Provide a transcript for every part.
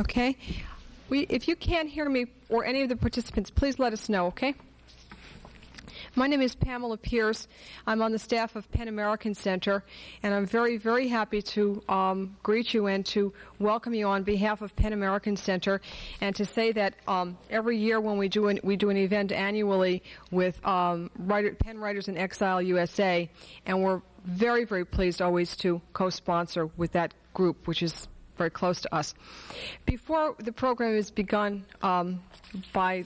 Okay? We, if you can't hear me or any of the participants, please let us know, okay? My name is Pamela Pierce. I'm on the staff of PEN American Center, and I'm very, very happy to um, greet you and to welcome you on behalf of PEN American Center, and to say that um, every year when we do an, we do an event annually with um, writer, PEN Writers in Exile USA, and we're very, very pleased always to co-sponsor with that group, which is very close to us. Before the program is begun um, by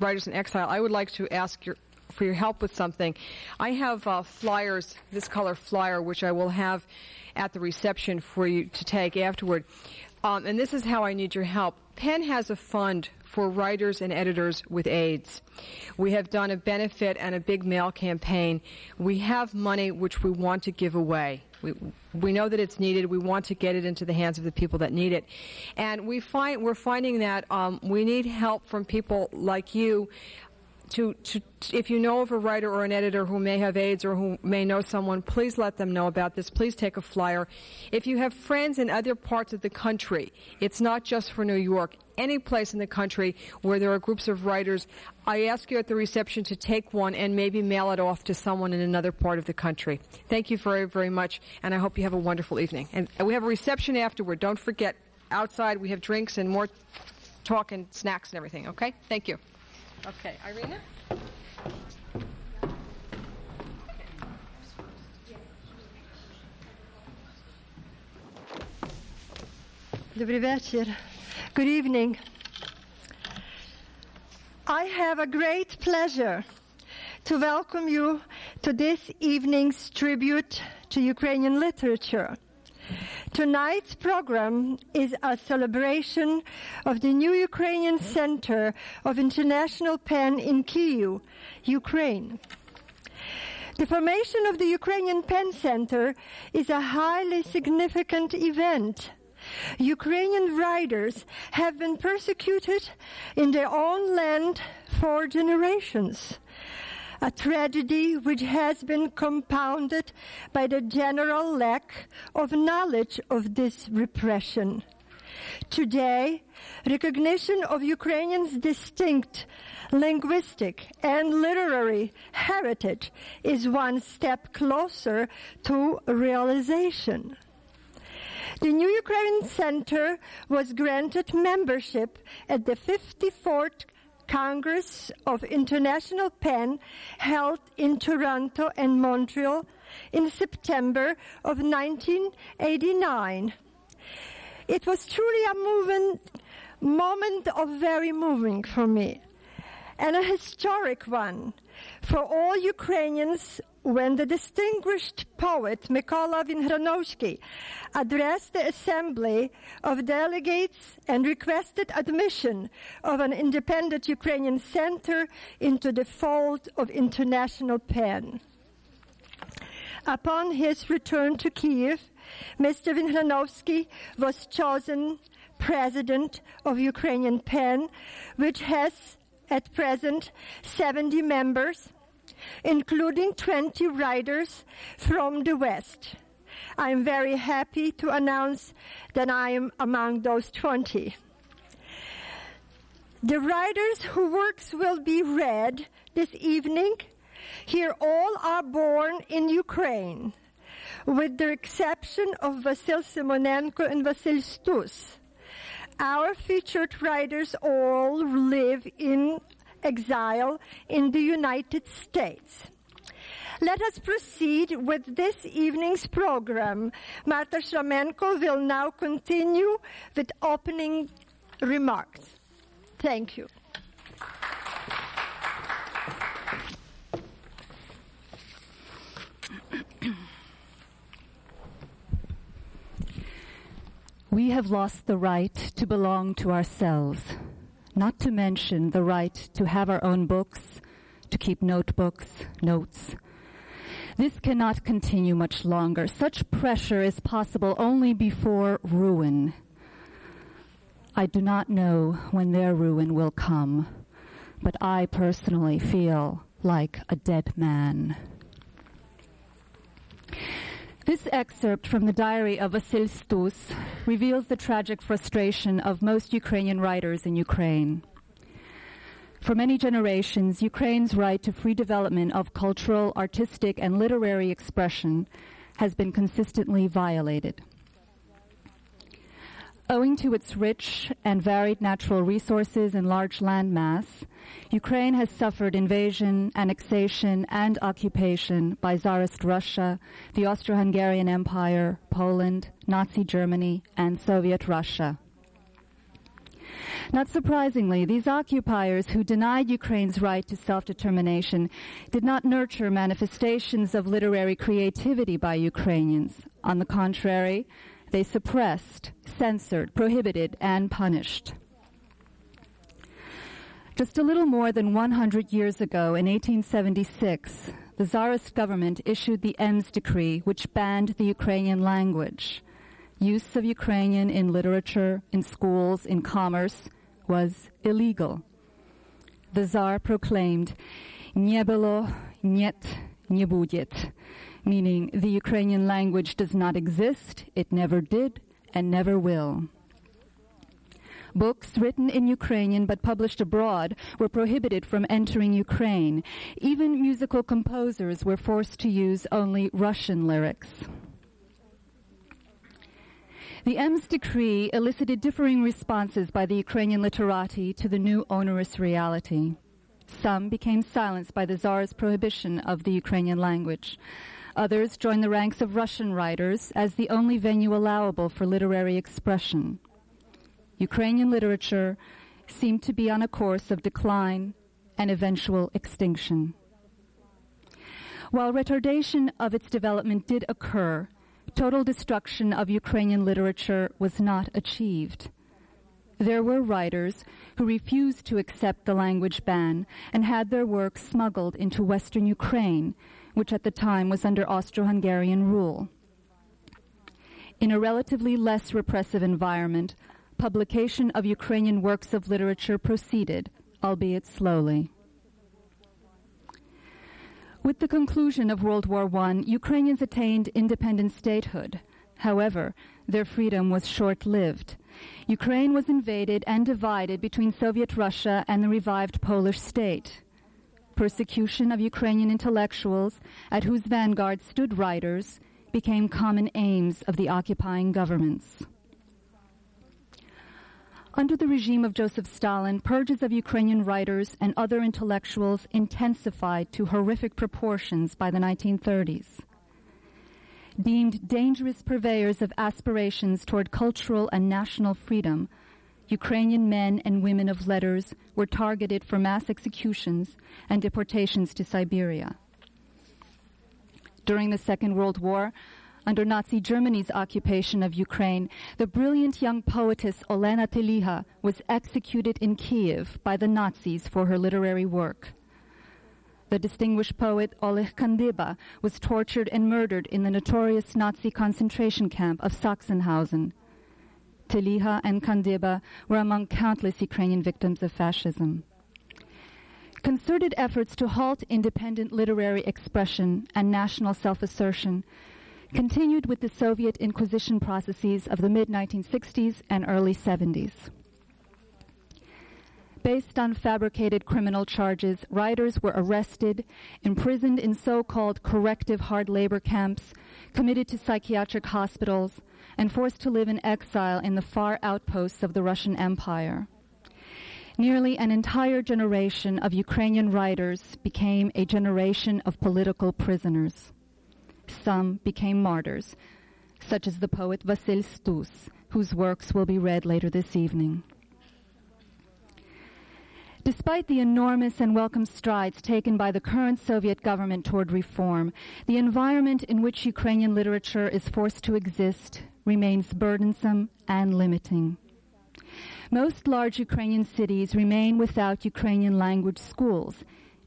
Writers in Exile, I would like to ask your for your help with something. I have uh, flyers, this color flyer, which I will have at the reception for you to take afterward. Um, and this is how I need your help. PEN has a fund for writers and editors with AIDS. We have done a benefit and a big mail campaign. We have money which we want to give away. We, we know that it's needed. We want to get it into the hands of the people that need it, and we find we're finding that um, we need help from people like you to, to, if you know of a writer or an editor who may have AIDS or who may know someone, please let them know about this. Please take a flyer. If you have friends in other parts of the country, it's not just for New York. Any place in the country where there are groups of writers, I ask you at the reception to take one and maybe mail it off to someone in another part of the country. Thank you very, very much, and I hope you have a wonderful evening. And we have a reception afterward. Don't forget, outside we have drinks and more talk and snacks and everything, okay? Thank you. Okay, Irina? Good evening. I have a great pleasure to welcome you to this evening's tribute to Ukrainian literature. Tonight's program is a celebration of the new Ukrainian Center of International PEN in Kyiv, Ukraine. The formation of the Ukrainian PEN Center is a highly significant event. Ukrainian writers have been persecuted in their own land for generations a tragedy which has been compounded by the general lack of knowledge of this repression. Today, recognition of Ukrainians' distinct linguistic and literary heritage is one step closer to realization. The New Ukrainian Center was granted membership at the 54th Congress of International PEN held in Toronto and Montreal in September of 1989. It was truly a moving, moment of very moving for me and a historic one for all Ukrainians when the distinguished poet Mykola Vinhranovsky addressed the assembly of delegates and requested admission of an independent Ukrainian center into the fold of international PEN. Upon his return to Kiev, Mr. Vinhranovsky was chosen president of Ukrainian PEN, which has at present 70 members including 20 writers from the West. I'm very happy to announce that I am among those 20. The writers whose works will be read this evening here all are born in Ukraine, with the exception of Vasyl Symonenko and Vasyl Stus. Our featured writers all live in exile in the United States. Let us proceed with this evening's program. Marta Shramenko will now continue with opening remarks. Thank you. We have lost the right to belong to ourselves not to mention the right to have our own books, to keep notebooks, notes. This cannot continue much longer. Such pressure is possible only before ruin. I do not know when their ruin will come, but I personally feel like a dead man. This excerpt from the diary of Vasyl Stus reveals the tragic frustration of most Ukrainian writers in Ukraine. For many generations, Ukraine's right to free development of cultural, artistic, and literary expression has been consistently violated. Owing to its rich and varied natural resources and large landmass, Ukraine has suffered invasion, annexation, and occupation by Tsarist Russia, the Austro-Hungarian Empire, Poland, Nazi Germany, and Soviet Russia. Not surprisingly, these occupiers who denied Ukraine's right to self-determination did not nurture manifestations of literary creativity by Ukrainians. On the contrary, they suppressed, censored, prohibited, and punished. Just a little more than 100 years ago, in 1876, the Tsarist government issued the Ems decree, which banned the Ukrainian language. Use of Ukrainian in literature, in schools, in commerce was illegal. The Tsar proclaimed, Nie było, niet, будет meaning the Ukrainian language does not exist, it never did, and never will. Books written in Ukrainian but published abroad were prohibited from entering Ukraine. Even musical composers were forced to use only Russian lyrics. The Ems decree elicited differing responses by the Ukrainian literati to the new onerous reality. Some became silenced by the Tsar's prohibition of the Ukrainian language. Others joined the ranks of Russian writers as the only venue allowable for literary expression. Ukrainian literature seemed to be on a course of decline and eventual extinction. While retardation of its development did occur, total destruction of Ukrainian literature was not achieved. There were writers who refused to accept the language ban and had their work smuggled into Western Ukraine, which at the time was under Austro-Hungarian rule. In a relatively less repressive environment, publication of Ukrainian works of literature proceeded, albeit slowly. With the conclusion of World War I, Ukrainians attained independent statehood. However, their freedom was short-lived. Ukraine was invaded and divided between Soviet Russia and the revived Polish state. Persecution of Ukrainian intellectuals, at whose vanguard stood writers, became common aims of the occupying governments. Under the regime of Joseph Stalin, purges of Ukrainian writers and other intellectuals intensified to horrific proportions by the 1930s. Deemed dangerous purveyors of aspirations toward cultural and national freedom, Ukrainian men and women of letters were targeted for mass executions and deportations to Siberia. During the Second World War, under Nazi Germany's occupation of Ukraine, the brilliant young poetess Olena Teliha was executed in Kiev by the Nazis for her literary work. The distinguished poet Oleg Kandyba was tortured and murdered in the notorious Nazi concentration camp of Sachsenhausen. Teliha and Kandyba were among countless Ukrainian victims of fascism. Concerted efforts to halt independent literary expression and national self-assertion continued with the Soviet Inquisition processes of the mid-1960s and early 70s. Based on fabricated criminal charges, writers were arrested, imprisoned in so-called corrective hard labor camps, committed to psychiatric hospitals, and forced to live in exile in the far outposts of the Russian Empire. Nearly an entire generation of Ukrainian writers became a generation of political prisoners. Some became martyrs, such as the poet Vasyl Stus, whose works will be read later this evening. Despite the enormous and welcome strides taken by the current Soviet government toward reform, the environment in which Ukrainian literature is forced to exist remains burdensome and limiting. Most large Ukrainian cities remain without Ukrainian language schools,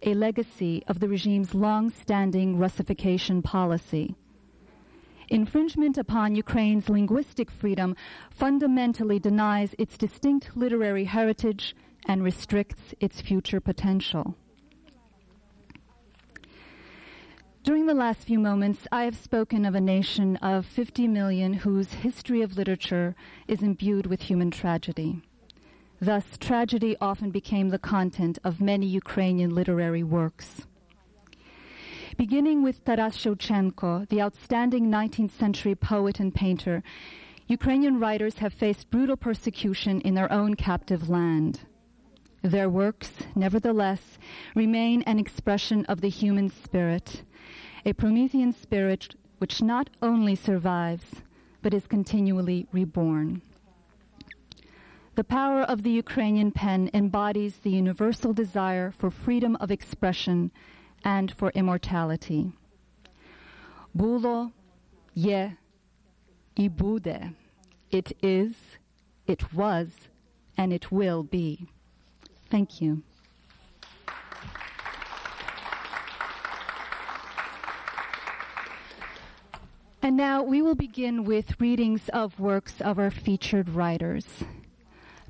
a legacy of the regime's long-standing Russification policy. Infringement upon Ukraine's linguistic freedom fundamentally denies its distinct literary heritage and restricts its future potential. During the last few moments, I have spoken of a nation of 50 million whose history of literature is imbued with human tragedy. Thus, tragedy often became the content of many Ukrainian literary works. Beginning with Taras Shevchenko, the outstanding 19th century poet and painter, Ukrainian writers have faced brutal persecution in their own captive land. Their works, nevertheless, remain an expression of the human spirit, a Promethean spirit which not only survives, but is continually reborn. The power of the Ukrainian pen embodies the universal desire for freedom of expression and for immortality. Було, є і буде. It is, it was, and it will be. Thank you. And now we will begin with readings of works of our featured writers.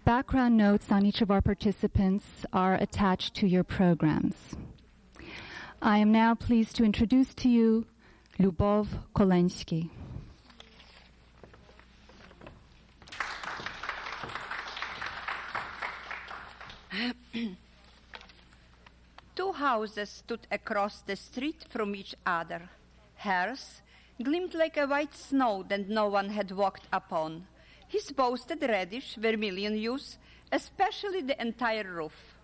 Background notes on each of our participants are attached to your programs. I am now pleased to introduce to you Lubov Kolensky. Two houses stood across the street from each other. Hers gleamed like a white snow that no one had walked upon. His boasted reddish vermilion hues, especially the entire roof.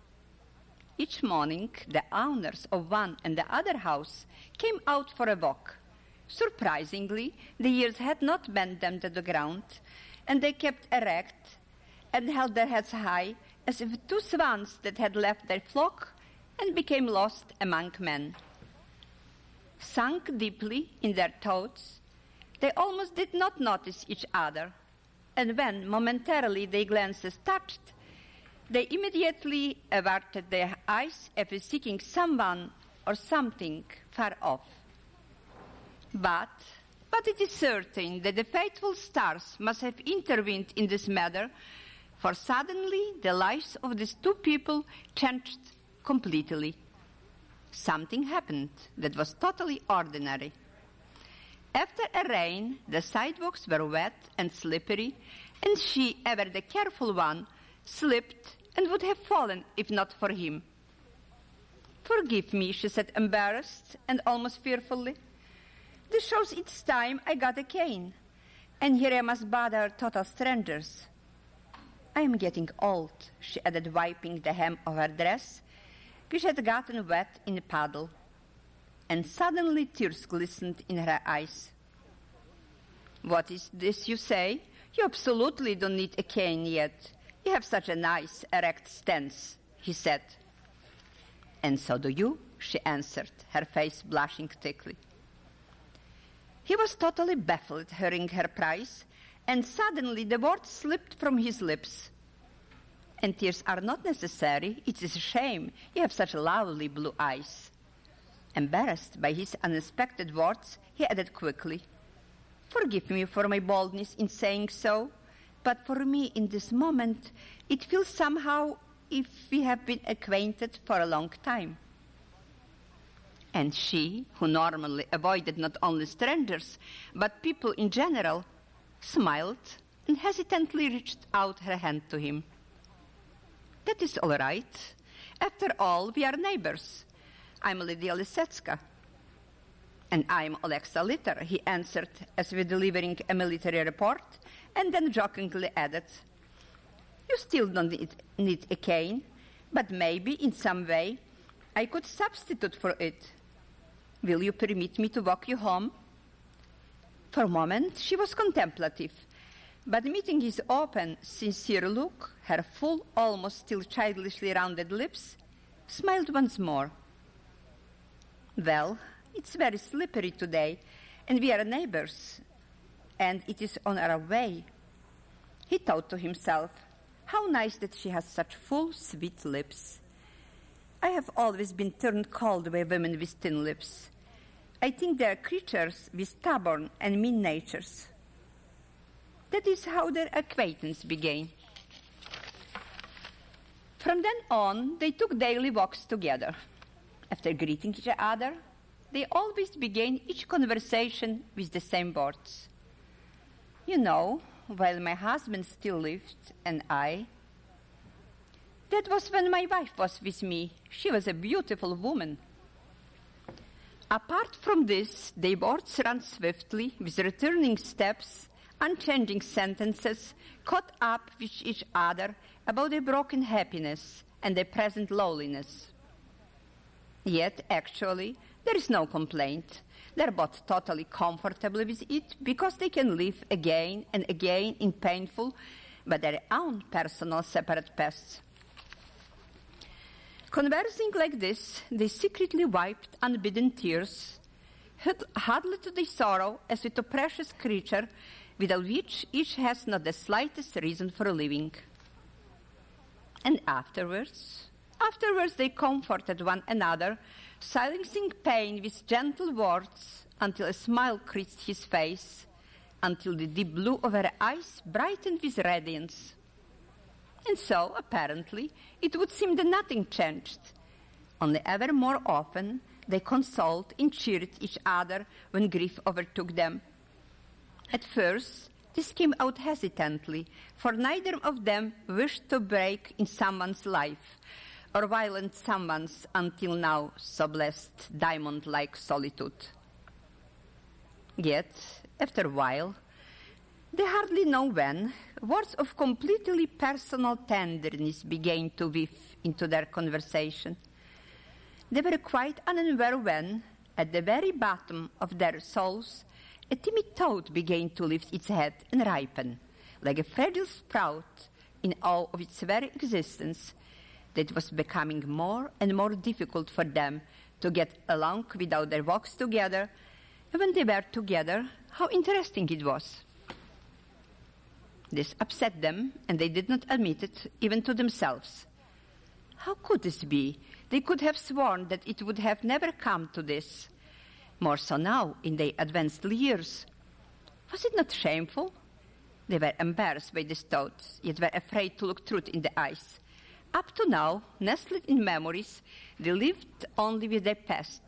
Each morning, the owners of one and the other house came out for a walk. Surprisingly, the years had not bent them to the ground, and they kept erect and held their heads high as if two swans that had left their flock and became lost among men. Sunk deeply in their thoughts, they almost did not notice each other, and when momentarily their glances touched, they immediately averted their eyes as if seeking someone or something far off. But, but it is certain that the faithful stars must have intervened in this matter, for suddenly the lives of these two people changed completely. Something happened that was totally ordinary. After a rain, the sidewalks were wet and slippery, and she, ever the careful one, slipped and would have fallen if not for him. Forgive me, she said, embarrassed and almost fearfully. This shows it's time I got a cane, and here I must bother total strangers. I am getting old, she added, wiping the hem of her dress, which had gotten wet in a puddle, and suddenly tears glistened in her eyes. What is this you say? You absolutely don't need a cane yet. You have such a nice, erect stance, he said. And so do you, she answered, her face blushing thickly. He was totally baffled hearing her praise, and suddenly the words slipped from his lips. And tears are not necessary. It is a shame. You have such lovely blue eyes. Embarrassed by his unexpected words, he added quickly, Forgive me for my boldness in saying so, but for me in this moment, it feels somehow if we have been acquainted for a long time. And she, who normally avoided not only strangers, but people in general, smiled and hesitantly reached out her hand to him. That is all right. After all, we are neighbors. I'm Lydia Lisetska. And I'm Alexa Litter, he answered as if delivering a military report, and then jokingly added, You still don't need, need a cane, but maybe in some way I could substitute for it. Will you permit me to walk you home? For a moment, she was contemplative, but meeting his open, sincere look, her full, almost still childishly rounded lips, smiled once more. Well, it's very slippery today, and we are neighbors, and it is on our way. He thought to himself, how nice that she has such full, sweet lips. I have always been turned cold by women with thin lips. I think they are creatures with stubborn and mean natures. That is how their acquaintance began. From then on, they took daily walks together. After greeting each other, they always began each conversation with the same words. You know, while my husband still lived and I. That was when my wife was with me. She was a beautiful woman. Apart from this, their words ran swiftly, with returning steps, unchanging sentences, caught up with each other about their broken happiness and their present loneliness. Yet, actually, there is no complaint. They're both totally comfortable with it because they can live again and again in painful but their own personal separate paths. Conversing like this, they secretly wiped unbidden tears, huddled to their sorrow as with a precious creature without which each has not the slightest reason for living. And afterwards, afterwards they comforted one another silencing pain with gentle words until a smile creased his face, until the deep blue of her eyes brightened with radiance. And so, apparently, it would seem that nothing changed. Only ever more often, they consoled and cheered each other when grief overtook them. At first, this came out hesitantly, for neither of them wished to break in someone's life, or violent someone's until now so blessed diamond like solitude. Yet, after a while, they hardly know when, words of completely personal tenderness began to weave into their conversation. They were quite unaware when, at the very bottom of their souls, a timid toad began to lift its head and ripen, like a fragile sprout in all of its very existence, that was becoming more and more difficult for them to get along without their walks together. And when they were together, how interesting it was. This upset them, and they did not admit it even to themselves. How could this be? They could have sworn that it would have never come to this. More so now, in their advanced years. Was it not shameful? They were embarrassed by these thoughts, yet were afraid to look truth in the eyes. Up to now, nestled in memories, they lived only with their past.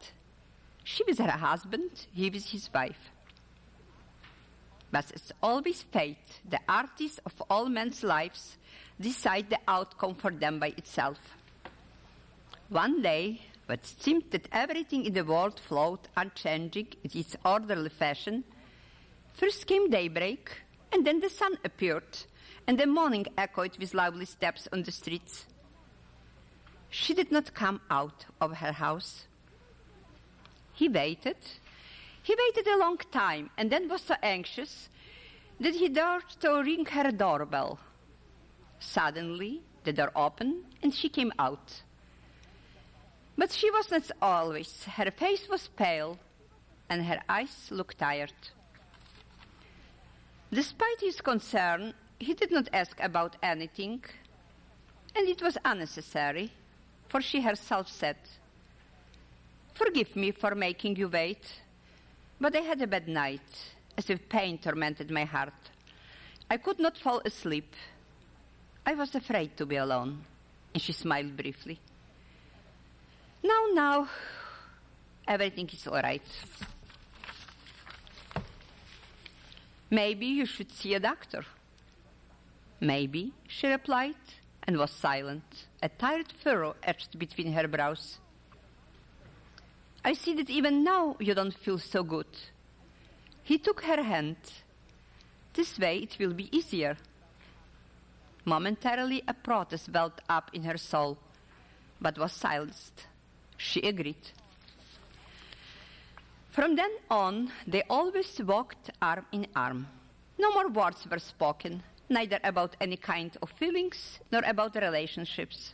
She with her husband, he with his wife. But as always fate, the artist of all men's lives, decide the outcome for them by itself. One day, when it seemed that everything in the world flowed unchanging in its orderly fashion, first came daybreak, and then the sun appeared, and the morning echoed with lively steps on the streets. She did not come out of her house. He waited. He waited a long time and then was so anxious that he dared to ring her doorbell. Suddenly, the door opened and she came out. But she was not always. Her face was pale and her eyes looked tired. Despite his concern, he did not ask about anything, and it was unnecessary for she herself said, Forgive me for making you wait, but I had a bad night, as if pain tormented my heart. I could not fall asleep. I was afraid to be alone. And she smiled briefly. Now, now, everything is all right. Maybe you should see a doctor. Maybe, she replied, and was silent, a tired furrow etched between her brows. I see that even now you don't feel so good. He took her hand. This way it will be easier. Momentarily a protest welled up in her soul, but was silenced. She agreed. From then on, they always walked arm in arm. No more words were spoken neither about any kind of feelings nor about relationships.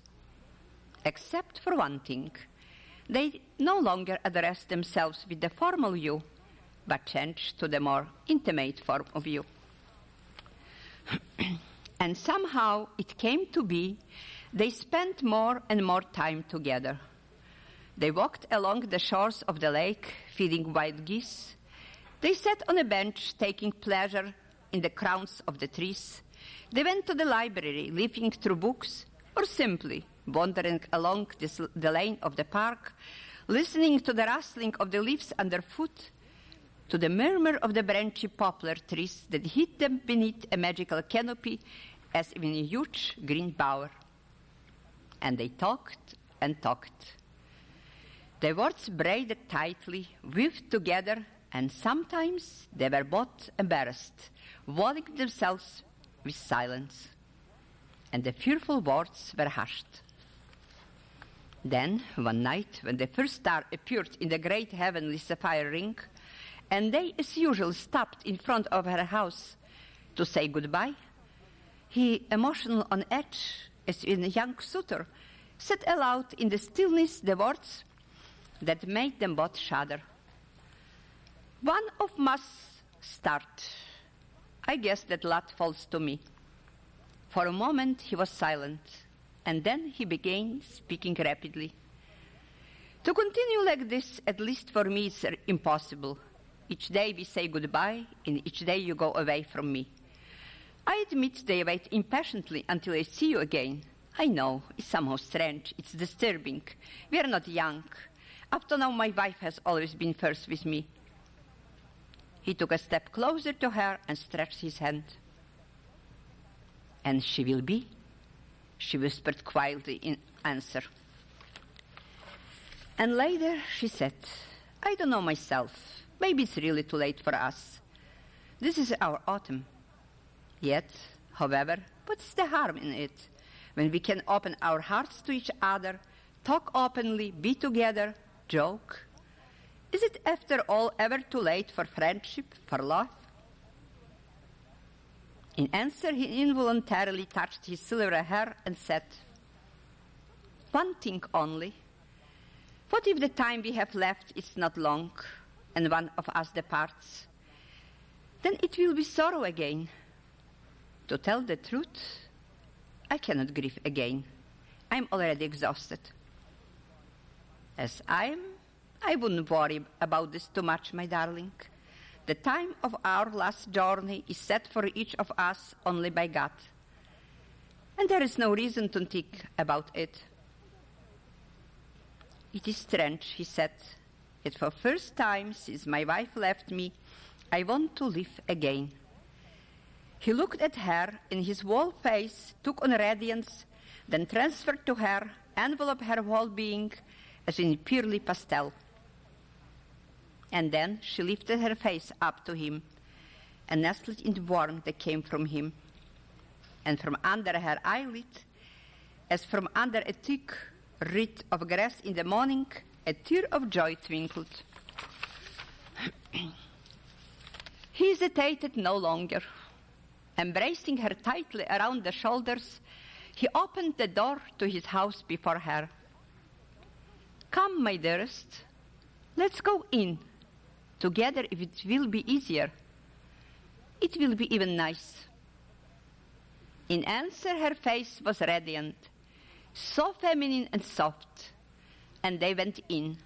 Except for one thing. They no longer addressed themselves with the formal you, but changed to the more intimate form of you. and somehow it came to be they spent more and more time together. They walked along the shores of the lake, feeding wild geese. They sat on a bench, taking pleasure in the crowns of the trees. They went to the library, leafing through books, or simply wandering along this, the lane of the park, listening to the rustling of the leaves underfoot, to the murmur of the branchy poplar trees that hid them beneath a magical canopy as in a huge green bower. And they talked and talked. The words braided tightly, weaved together, and sometimes they were both embarrassed, walling themselves with silence. And the fearful words were hushed. Then, one night, when the first star appeared in the great heavenly sapphire ring, and they, as usual, stopped in front of her house to say goodbye, he, emotional on edge, as in a young suitor, said aloud in the stillness the words that made them both shudder. One of must start. I guess that lot falls to me. For a moment he was silent and then he began speaking rapidly. To continue like this, at least for me, is impossible. Each day we say goodbye, and each day you go away from me. I admit they wait impatiently until I see you again. I know, it's somehow strange, it's disturbing. We are not young. Up to now, my wife has always been first with me. He took a step closer to her and stretched his hand. And she will be she whispered quietly in answer. And later she said, I don't know myself. Maybe it's really too late for us. This is our autumn. Yet, however, what's the harm in it? When we can open our hearts to each other, talk openly, be together, joke. Is it after all ever too late for friendship, for love? In answer, he involuntarily touched his silver hair and said, One thing only. What if the time we have left is not long, and one of us departs? Then it will be sorrow again. To tell the truth, I cannot grieve again. I'm already exhausted. As I am, I wouldn't worry about this too much, my darling. The time of our last journey is set for each of us only by God. And there is no reason to think about it. It is strange, he said, that for the first time since my wife left me, I want to live again. He looked at her, and his whole face took on radiance, then transferred to her, enveloped her whole being as in purely pastel and then she lifted her face up to him and nestled in the warmth that came from him. And from under her eyelid, as from under a thick wreath of grass in the morning, a tear of joy twinkled. he hesitated no longer. Embracing her tightly around the shoulders, he opened the door to his house before her. Come, my dearest, let's go in, together if it will be easier. It will be even nice. In answer, her face was radiant, so feminine and soft, and they went in.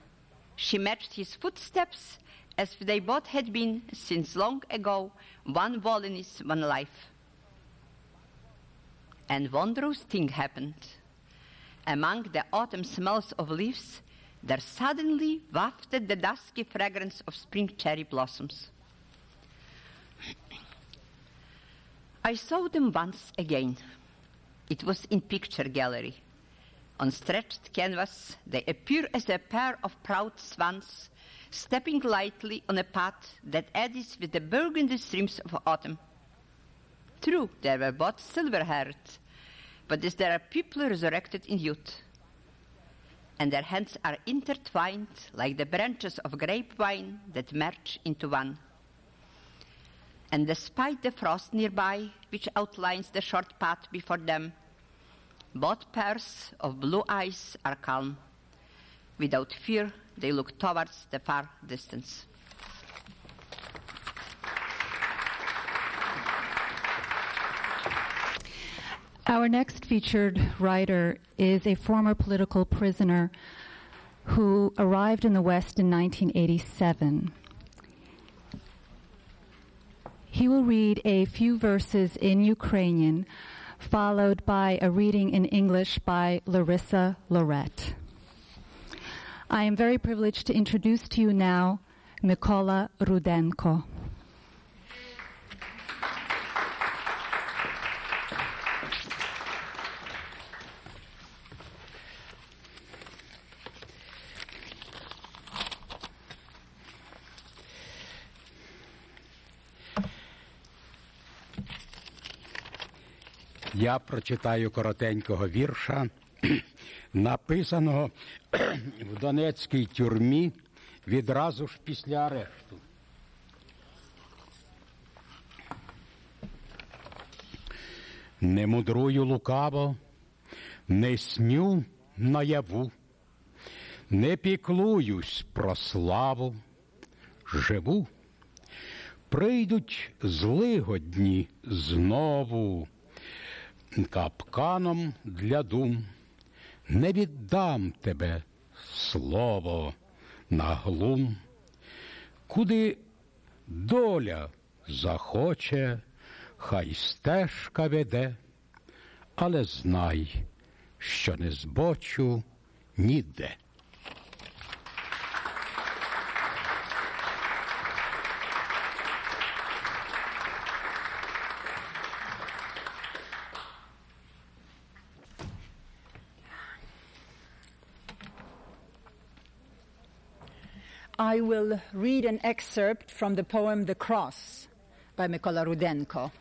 She matched his footsteps as if they both had been, since long ago, one holiness, one life. And wondrous thing happened. Among the autumn smells of leaves, there suddenly wafted the dusky fragrance of spring cherry blossoms. I saw them once again. It was in picture gallery. On stretched canvas, they appear as a pair of proud swans, stepping lightly on a path that eddies with the burgundy streams of autumn. True, they were both silver-haired, but is there a people resurrected in youth? And their hands are intertwined like the branches of grapevine that merge into one. And despite the frost nearby, which outlines the short path before them, both pairs of blue eyes are calm. Without fear, they look towards the far distance. Our next featured writer is a former political prisoner who arrived in the West in 1987. He will read a few verses in Ukrainian, followed by a reading in English by Larissa Lorette. I am very privileged to introduce to you now Mykola Rudenko. Я прочитаю коротенького вірша, написаного в Донецькій тюрмі відразу ж після арешту. Не мудрую лукаво, не сню наяву, не піклуюсь про славу, живу. Прийдуть злигодні знову капканом для дум, не віддам тебе слово на глум, куди доля захоче, хай стежка веде, але знай, що не збочу ніде. I will read an excerpt from the poem The Cross by Mykola Rudenko.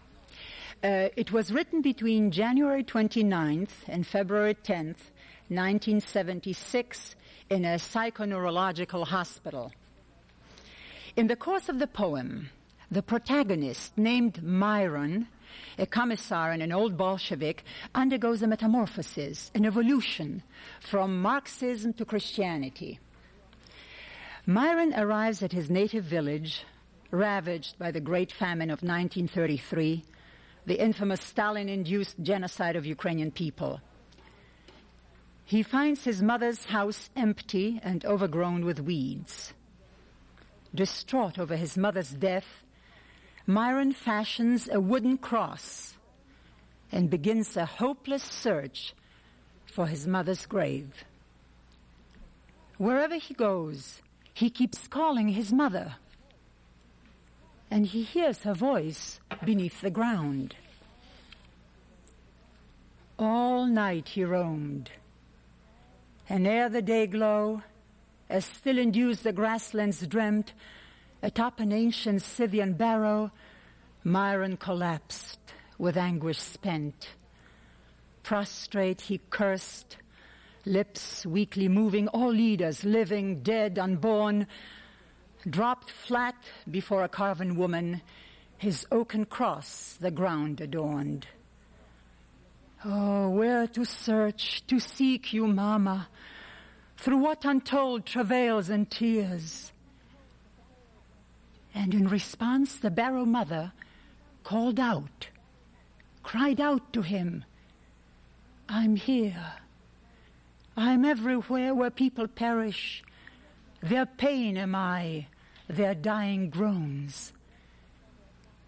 Uh, it was written between January 29th and February 10th, 1976, in a psychoneurological hospital. In the course of the poem, the protagonist, named Myron, a commissar and an old Bolshevik, undergoes a metamorphosis, an evolution from Marxism to Christianity. Myron arrives at his native village, ravaged by the Great Famine of 1933, the infamous Stalin induced genocide of Ukrainian people. He finds his mother's house empty and overgrown with weeds. Distraught over his mother's death, Myron fashions a wooden cross and begins a hopeless search for his mother's grave. Wherever he goes, he keeps calling his mother. And he hears her voice beneath the ground. All night he roamed. And ere the day glow, as still and the grasslands dreamt, atop an ancient Scythian barrow, Myron collapsed with anguish spent. Prostrate he cursed, lips weakly moving, all leaders, living, dead, unborn, dropped flat before a carven woman, his oaken cross the ground adorned. Oh, where to search, to seek you, Mama, through what untold travails and tears? And in response, the barrow mother called out, cried out to him, I'm here. I'm everywhere where people perish. Their pain am I, their dying groans.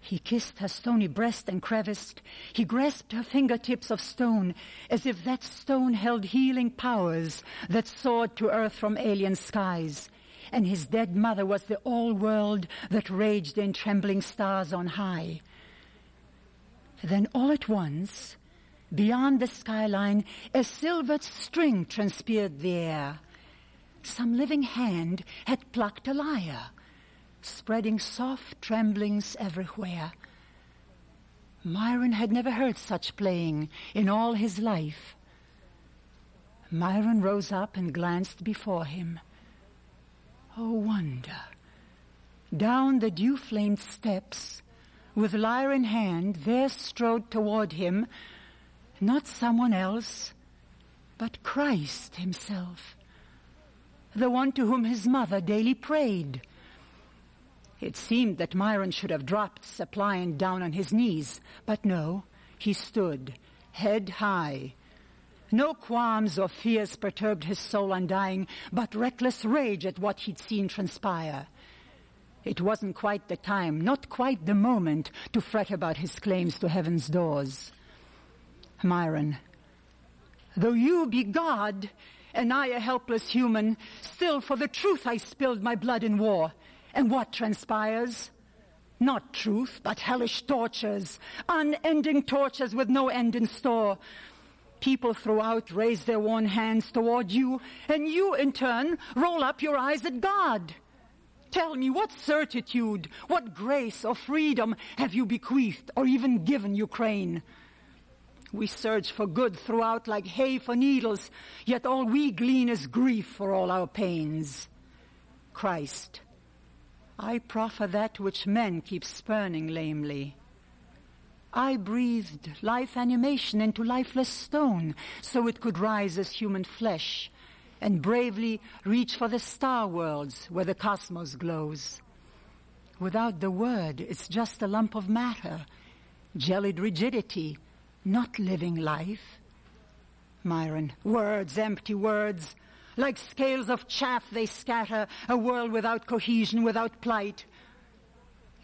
He kissed her stony breast and creviced. He grasped her fingertips of stone as if that stone held healing powers that soared to earth from alien skies. And his dead mother was the all world that raged in trembling stars on high. Then all at once, beyond the skyline, a silvered string transpired the air. Some living hand had plucked a lyre spreading soft tremblings everywhere. Myron had never heard such playing in all his life. Myron rose up and glanced before him. Oh, wonder! Down the dew flamed steps, with lyre in hand, there strode toward him not someone else, but Christ himself, the one to whom his mother daily prayed. It seemed that Myron should have dropped suppliant down on his knees, but no, he stood, head high. No qualms or fears perturbed his soul undying, but reckless rage at what he'd seen transpire. It wasn't quite the time, not quite the moment, to fret about his claims to heaven's doors. Myron, though you be God, and I a helpless human. Still, for the truth I spilled my blood in war. And what transpires? Not truth, but hellish tortures, unending tortures with no end in store. People throughout raise their worn hands toward you, and you, in turn, roll up your eyes at God. Tell me, what certitude, what grace or freedom have you bequeathed or even given Ukraine? We search for good throughout like hay for needles, yet all we glean is grief for all our pains. Christ, I proffer that which men keep spurning lamely. I breathed life animation into lifeless stone so it could rise as human flesh and bravely reach for the star worlds where the cosmos glows. Without the word, it's just a lump of matter, jellied rigidity, not living life. Myron, words, empty words. Like scales of chaff they scatter, a world without cohesion, without plight.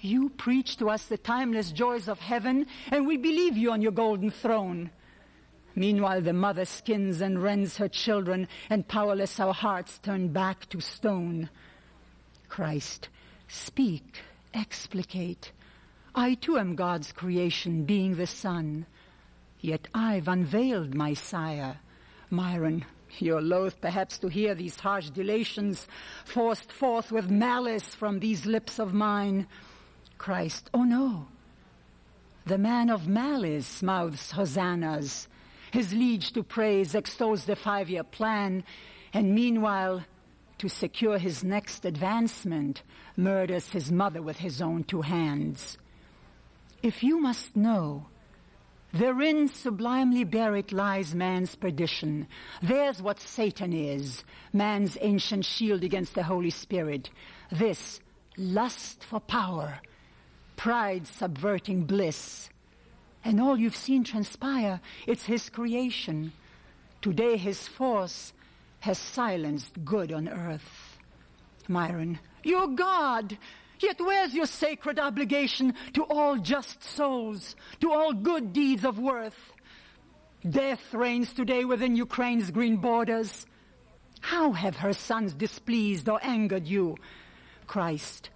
You preach to us the timeless joys of heaven, and we believe you on your golden throne. Meanwhile, the mother skins and rends her children, and powerless our hearts turn back to stone. Christ, speak, explicate. I too am God's creation, being the Son. Yet I've unveiled my sire. Myron, you're loath perhaps to hear these harsh delations forced forth with malice from these lips of mine. Christ, oh no. The man of malice mouths hosannas. His liege to praise extols the five-year plan, and meanwhile, to secure his next advancement, murders his mother with his own two hands. If you must know Therein sublimely buried lies man's perdition. There's what Satan is, man's ancient shield against the Holy Spirit. This lust for power, pride subverting bliss. And all you've seen transpire, it's his creation. Today his force has silenced good on earth. Myron, you're God. Yet where's your sacred obligation to all just souls, to all good deeds of worth? Death reigns today within Ukraine's green borders. How have her sons displeased or angered you? Christ,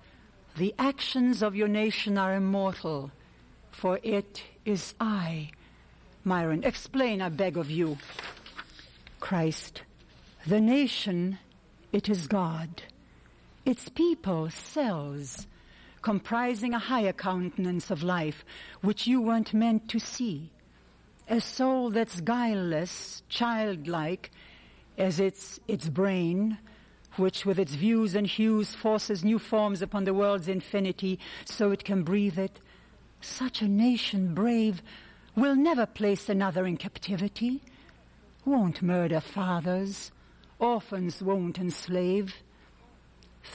the actions of your nation are immortal, for it is I. Myron, explain, I beg of you. Christ, the nation, it is God its people cells, comprising a higher countenance of life, which you weren't meant to see. A soul that's guileless, childlike, as its, its brain, which with its views and hues forces new forms upon the world's infinity so it can breathe it. Such a nation brave will never place another in captivity, won't murder fathers, orphans won't enslave.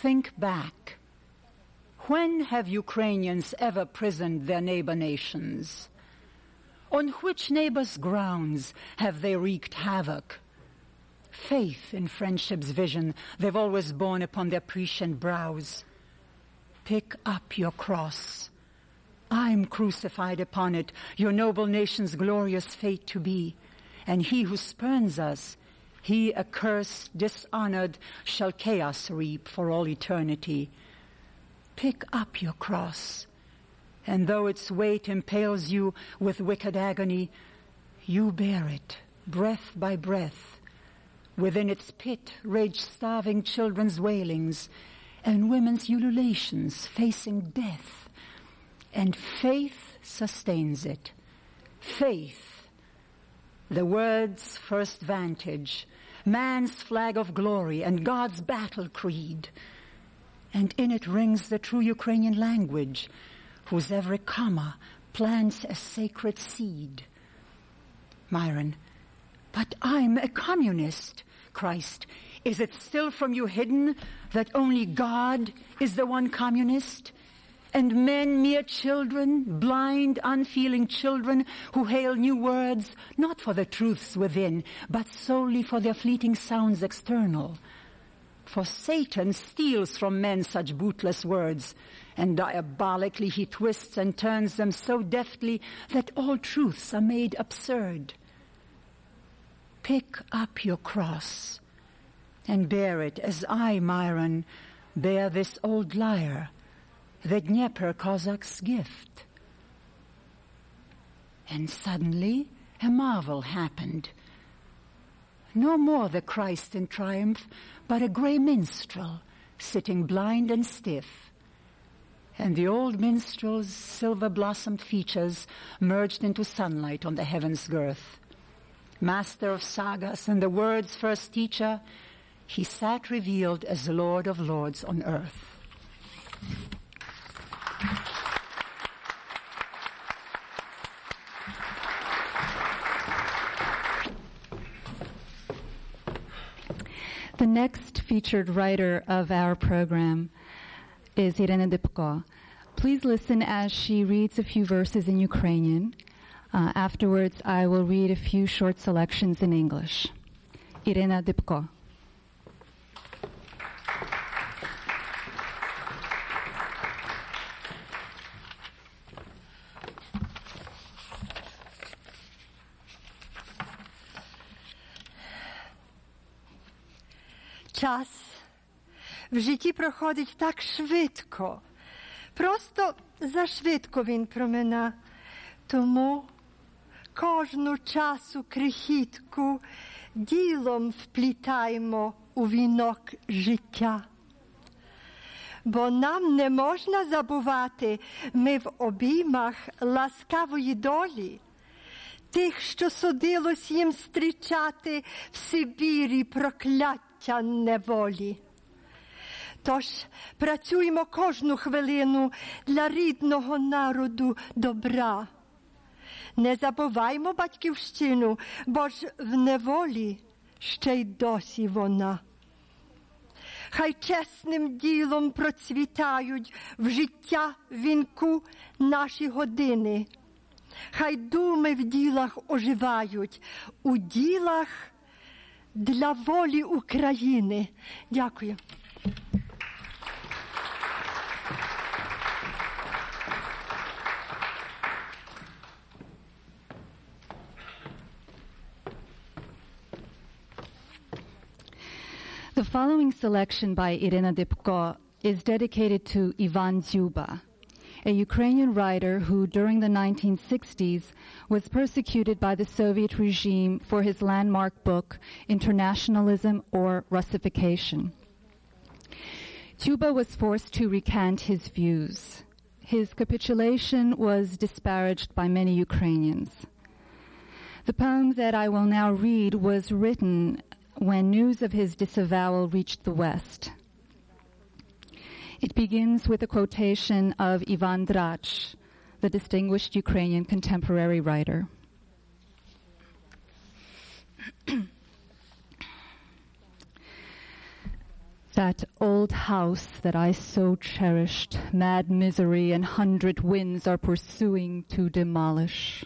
Think back. When have Ukrainians ever prisoned their neighbor nations? On which neighbors' grounds have they wreaked havoc? Faith in friendship's vision they've always borne upon their prescient brows. Pick up your cross. I'm crucified upon it, your noble nation's glorious fate to be. And he who spurns us he accursed, dishonored, shall chaos reap for all eternity. Pick up your cross, and though its weight impales you with wicked agony, you bear it, breath by breath. Within its pit rage starving children's wailings and women's ululations facing death. And faith sustains it. Faith, the word's first vantage, man's flag of glory and God's battle creed. And in it rings the true Ukrainian language, whose every comma plants a sacred seed. Myron, but I'm a communist, Christ. Is it still from you hidden that only God is the one communist? And men mere children, blind, unfeeling children who hail new words, not for the truths within, but solely for their fleeting sounds external. For Satan steals from men such bootless words, and diabolically he twists and turns them so deftly that all truths are made absurd. Pick up your cross, and bear it as I, Myron, bear this old lyre, the Dnieper Cossack's gift. And suddenly a marvel happened. No more the Christ in triumph, but a grey minstrel sitting blind and stiff. And the old minstrel's silver blossomed features merged into sunlight on the heaven's girth. Master of sagas and the word's first teacher, he sat revealed as Lord of Lords on earth. The next featured writer of our program is Irena Dybko. Please listen as she reads a few verses in Ukrainian. Uh, afterwards, I will read a few short selections in English. Irena Dybko. Час в житті проходить так швидко. Просто зашвидко він промина. Тому кожну часу крихітку ділом вплітаємо у вінок життя. Бо нам не можна забувати, ми в обіймах ласкавої долі, тих, що судилось їм зустрічати в Сибірі прокляття неволі. Тож працюємо кожну хвилину для рідного народу добра. Не забуваймо батьківщину, бо ж в неволі ще й досі вона. Хай чесним ділом процвітають в життя вінку наші години. Хай думи в ділах оживають, у ділах для волі України. Дякую. The following selection by Irina Dybko is dedicated to Ivan Dziuba a Ukrainian writer who, during the 1960s, was persecuted by the Soviet regime for his landmark book, Internationalism or Russification. Dziuba was forced to recant his views. His capitulation was disparaged by many Ukrainians. The poem that I will now read was written when news of his disavowal reached the West. It begins with a quotation of Ivan Drach, the distinguished Ukrainian contemporary writer. that old house that I so cherished, mad misery and hundred winds are pursuing to demolish.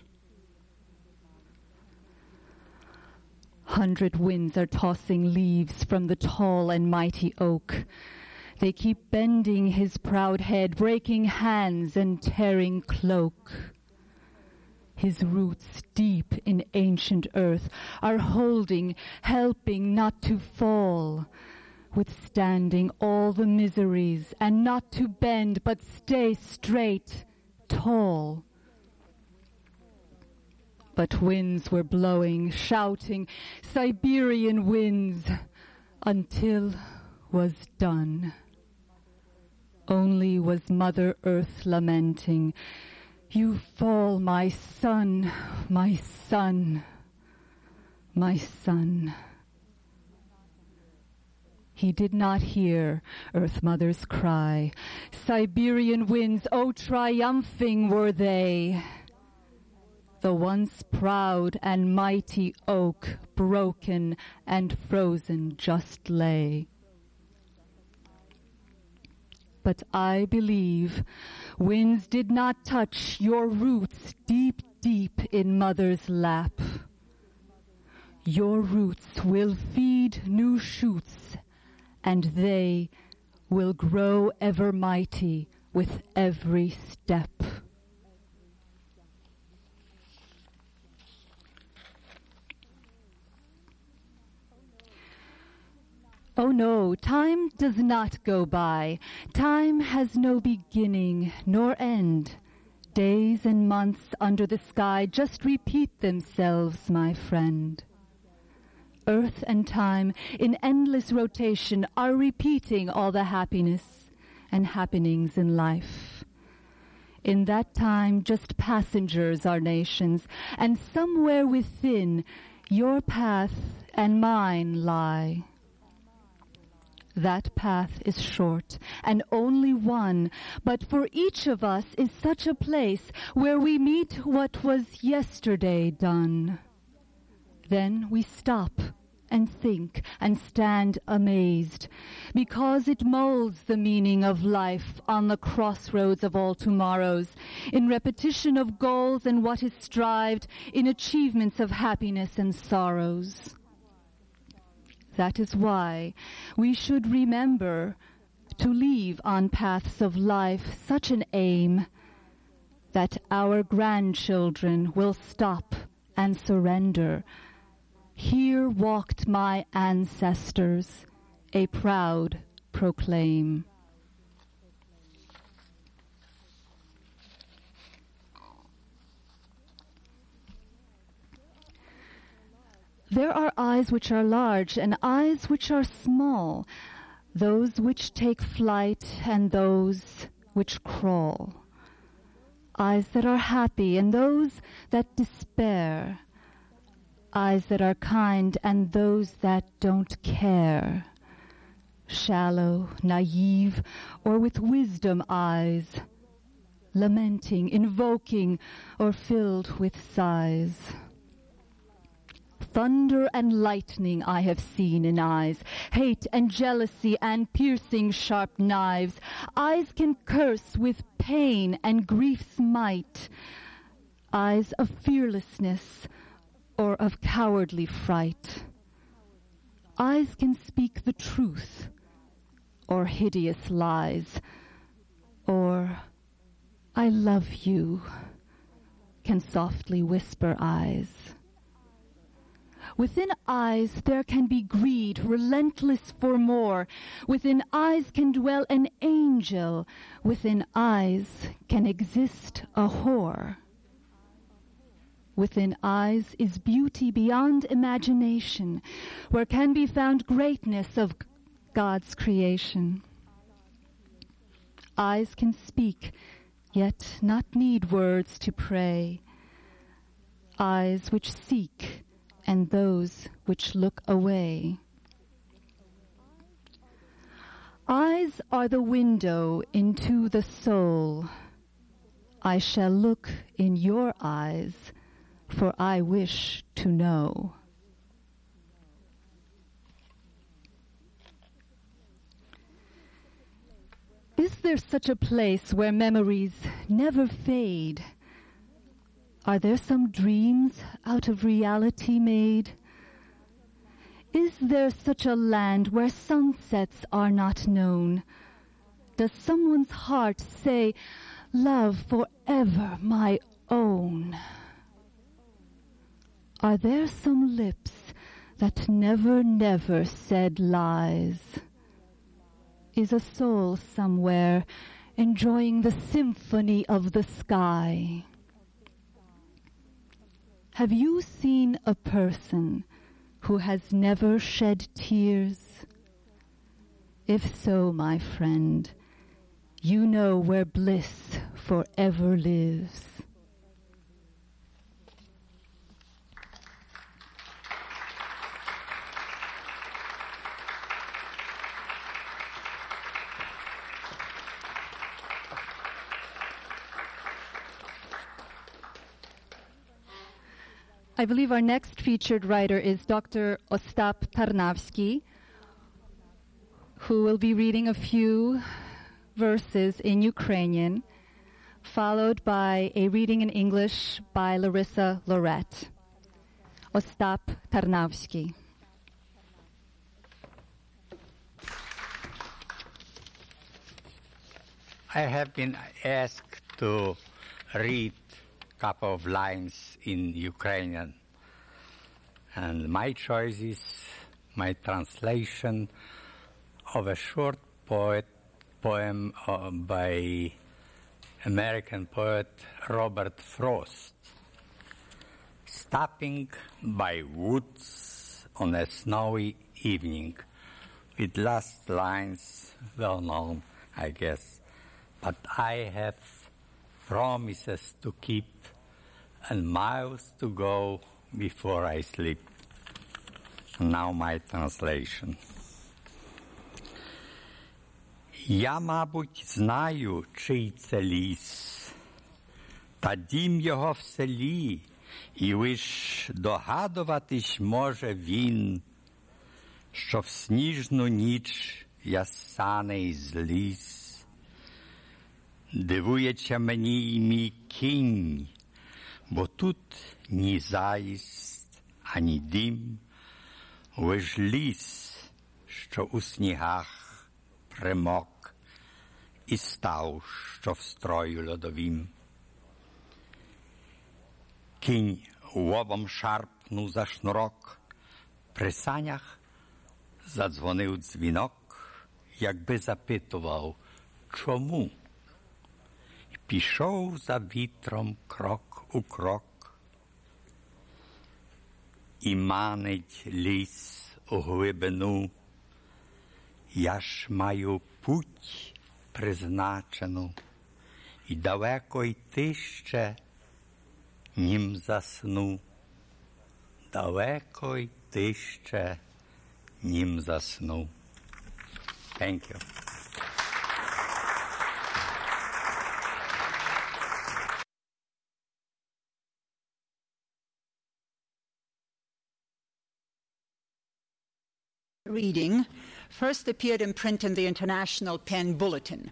Hundred winds are tossing leaves from the tall and mighty oak. They keep bending his proud head, breaking hands and tearing cloak. His roots deep in ancient earth are holding, helping not to fall, withstanding all the miseries and not to bend but stay straight, tall but winds were blowing, shouting, Siberian winds, until was done. Only was Mother Earth lamenting, You fall, my son, my son, my son. He did not hear Earth Mother's cry. Siberian winds, oh triumphing were they the once proud and mighty oak broken and frozen just lay. But I believe winds did not touch your roots deep, deep in mother's lap. Your roots will feed new shoots and they will grow ever mighty with every step. Oh no, time does not go by. Time has no beginning nor end. Days and months under the sky just repeat themselves, my friend. Earth and time, in endless rotation, are repeating all the happiness and happenings in life. In that time, just passengers are nations, and somewhere within, your path and mine lie. That path is short and only one, but for each of us is such a place where we meet what was yesterday done. Then we stop and think and stand amazed because it molds the meaning of life on the crossroads of all tomorrows in repetition of goals and what is strived in achievements of happiness and sorrows. That is why we should remember to leave on paths of life such an aim that our grandchildren will stop and surrender. Here walked my ancestors, a proud proclaim. There are eyes which are large and eyes which are small, those which take flight and those which crawl. Eyes that are happy and those that despair. Eyes that are kind and those that don't care. Shallow, naive, or with wisdom eyes. Lamenting, invoking, or filled with sighs. Thunder and lightning I have seen in eyes, hate and jealousy and piercing sharp knives. Eyes can curse with pain and grief's might. Eyes of fearlessness or of cowardly fright. Eyes can speak the truth or hideous lies, or I love you can softly whisper eyes. Within eyes there can be greed, relentless for more. Within eyes can dwell an angel. Within eyes can exist a whore. Within eyes is beauty beyond imagination, where can be found greatness of God's creation. Eyes can speak, yet not need words to pray. Eyes which seek, and those which look away. Eyes are the window into the soul. I shall look in your eyes, for I wish to know. Is there such a place where memories never fade? Are there some dreams out of reality made? Is there such a land where sunsets are not known? Does someone's heart say, Love forever my own? Are there some lips that never, never said lies? Is a soul somewhere enjoying the symphony of the sky? Have you seen a person who has never shed tears? If so, my friend, you know where bliss forever lives. I believe our next featured writer is Dr. Ostap Tarnawsky, who will be reading a few verses in Ukrainian, followed by a reading in English by Larissa Lorette. Ostap Tarnawsky. I have been asked to read couple of lines in Ukrainian. And my choice is my translation of a short poet poem uh, by American poet Robert Frost. Stopping by woods on a snowy evening, with last lines well known, I guess. But I have promises to keep and miles to go before I sleep. Now my translation. Я, мабуть, знаю, чий це ліс, та дім його в селі, і лиш догадуватись може він, що в сніжну ніч я саний зліз. Дивується мені й мій кінь, бо тут ні заїзд, ані дім, лиш ліс, що у снігах примок і став, що в строю льодовім. Кінь лобом шарпнув за шнурок, при санях задзвонив дзвінок, якби запитував, чому? Пішов за вітром крок у крок. І манить ліс у глибину. Я ж маю путь призначену, і далеко йти ще, нім засну, далеко йти ще, нім засну. Thank you. Reading first appeared in print in the International Pen Bulletin.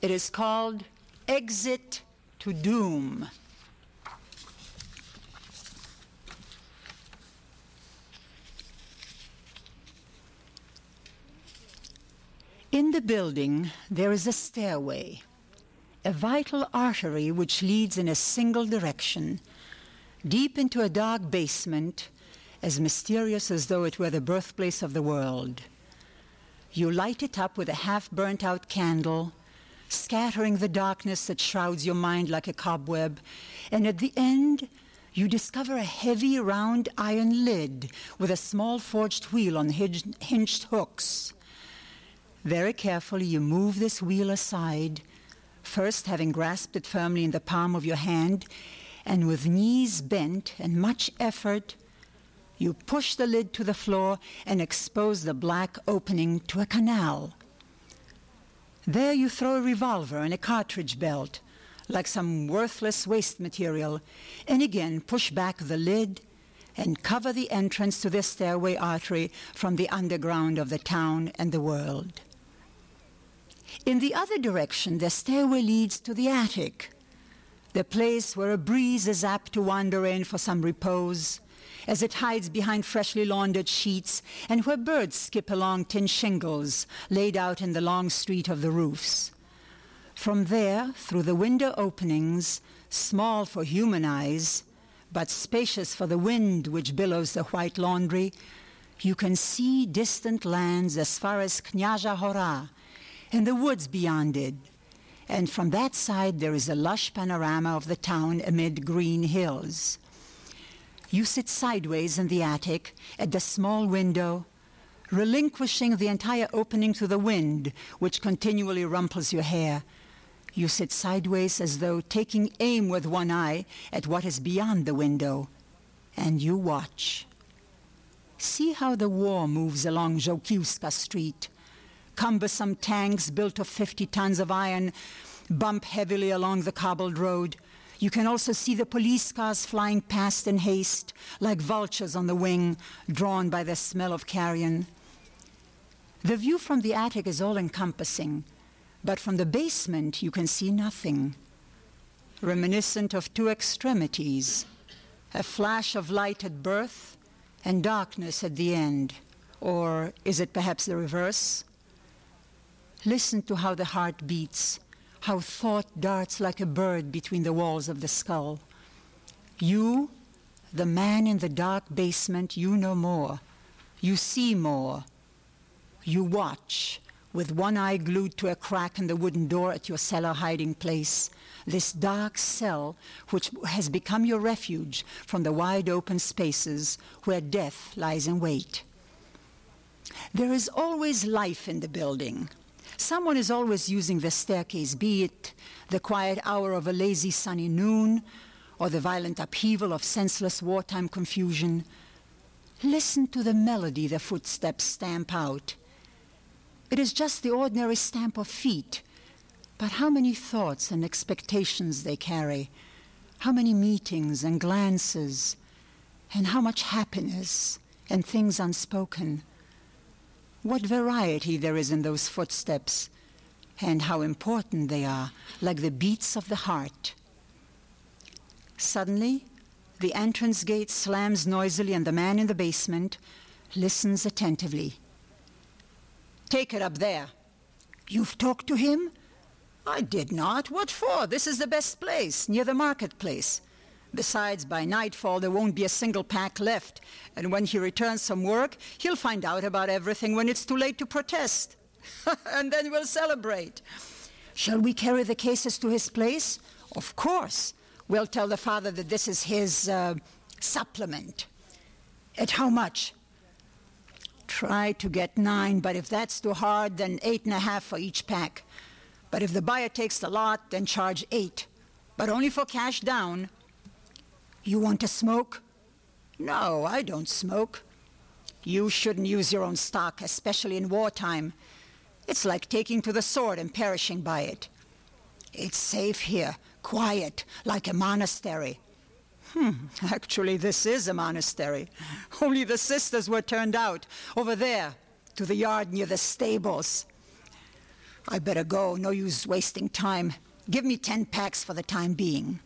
It is called Exit to Doom. In the building, there is a stairway, a vital artery which leads in a single direction, deep into a dark basement, as mysterious as though it were the birthplace of the world. You light it up with a half burnt out candle, scattering the darkness that shrouds your mind like a cobweb, and at the end, you discover a heavy round iron lid with a small forged wheel on hinged, hinged hooks. Very carefully, you move this wheel aside, first having grasped it firmly in the palm of your hand, and with knees bent and much effort, you push the lid to the floor and expose the black opening to a canal. There you throw a revolver and a cartridge belt, like some worthless waste material, and again push back the lid and cover the entrance to this stairway artery from the underground of the town and the world. In the other direction, the stairway leads to the attic, the place where a breeze is apt to wander in for some repose, as it hides behind freshly laundered sheets, and where birds skip along tin shingles laid out in the long street of the roofs. From there, through the window openings, small for human eyes, but spacious for the wind which billows the white laundry, you can see distant lands as far as Knyazha Hora and the woods beyond it. And from that side, there is a lush panorama of the town amid green hills. You sit sideways in the attic at the small window, relinquishing the entire opening to the wind, which continually rumples your hair. You sit sideways as though taking aim with one eye at what is beyond the window, and you watch. See how the war moves along Żołkiewska Street. Cumbersome tanks built of 50 tons of iron bump heavily along the cobbled road. You can also see the police cars flying past in haste, like vultures on the wing, drawn by the smell of carrion. The view from the attic is all encompassing, but from the basement you can see nothing. Reminiscent of two extremities a flash of light at birth and darkness at the end. Or is it perhaps the reverse? Listen to how the heart beats how thought darts like a bird between the walls of the skull. You, the man in the dark basement, you know more. You see more. You watch, with one eye glued to a crack in the wooden door at your cellar hiding place, this dark cell which has become your refuge from the wide open spaces where death lies in wait. There is always life in the building. Someone is always using the staircase, be it the quiet hour of a lazy sunny noon or the violent upheaval of senseless wartime confusion. Listen to the melody the footsteps stamp out. It is just the ordinary stamp of feet, but how many thoughts and expectations they carry, how many meetings and glances, and how much happiness and things unspoken. What variety there is in those footsteps, and how important they are, like the beats of the heart. Suddenly, the entrance gate slams noisily, and the man in the basement listens attentively. Take it up there. You've talked to him? I did not. What for? This is the best place, near the marketplace. Besides, by nightfall, there won't be a single pack left. And when he returns from work, he'll find out about everything when it's too late to protest. and then we'll celebrate. Shall we carry the cases to his place? Of course. We'll tell the father that this is his uh, supplement. At how much? Try to get nine, but if that's too hard, then eight and a half for each pack. But if the buyer takes the lot, then charge eight. But only for cash down. You want to smoke? No, I don't smoke. You shouldn't use your own stock, especially in wartime. It's like taking to the sword and perishing by it. It's safe here, quiet, like a monastery. Hmm, actually, this is a monastery. Only the sisters were turned out, over there, to the yard near the stables. I better go, no use wasting time. Give me ten packs for the time being.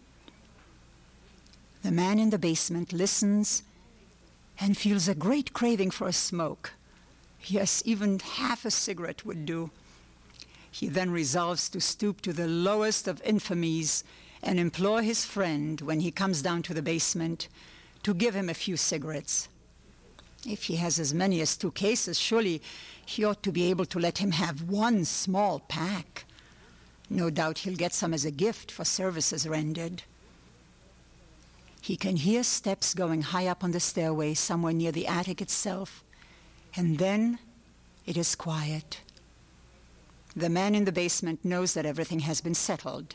The man in the basement listens and feels a great craving for a smoke. Yes, even half a cigarette would do. He then resolves to stoop to the lowest of infamies and implore his friend, when he comes down to the basement, to give him a few cigarettes. If he has as many as two cases, surely he ought to be able to let him have one small pack. No doubt he'll get some as a gift for services rendered. He can hear steps going high up on the stairway, somewhere near the attic itself, and then it is quiet. The man in the basement knows that everything has been settled.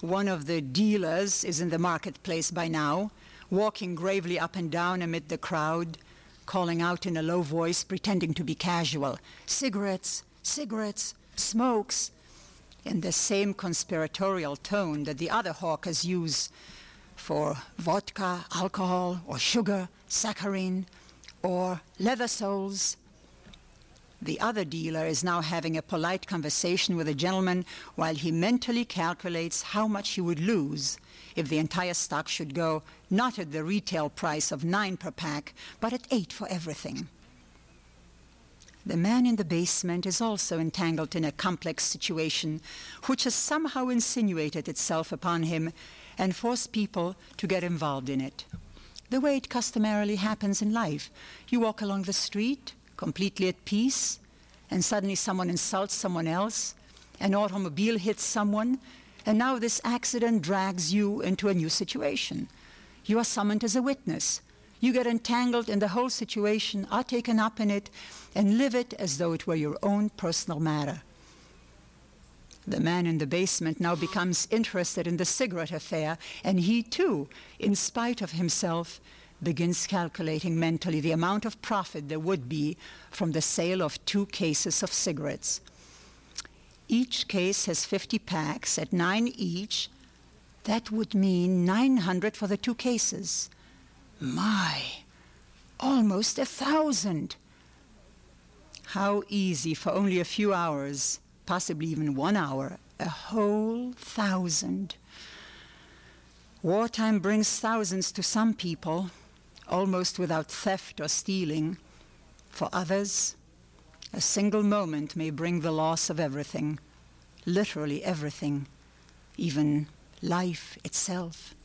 One of the dealers is in the marketplace by now, walking gravely up and down amid the crowd, calling out in a low voice, pretending to be casual cigarettes, cigarettes, smokes, in the same conspiratorial tone that the other hawkers use for vodka, alcohol, or sugar, saccharine, or leather soles. The other dealer is now having a polite conversation with a gentleman while he mentally calculates how much he would lose if the entire stock should go not at the retail price of nine per pack, but at eight for everything. The man in the basement is also entangled in a complex situation which has somehow insinuated itself upon him and forced people to get involved in it. The way it customarily happens in life. You walk along the street, completely at peace, and suddenly someone insults someone else, an automobile hits someone, and now this accident drags you into a new situation. You are summoned as a witness. You get entangled in the whole situation, are taken up in it, and live it as though it were your own personal matter. The man in the basement now becomes interested in the cigarette affair, and he too, in spite of himself, begins calculating mentally the amount of profit there would be from the sale of two cases of cigarettes. Each case has 50 packs at 9 each. That would mean 900 for the two cases. My, almost a thousand. How easy for only a few hours possibly even one hour, a whole thousand. Wartime brings thousands to some people, almost without theft or stealing. For others, a single moment may bring the loss of everything, literally everything, even life itself.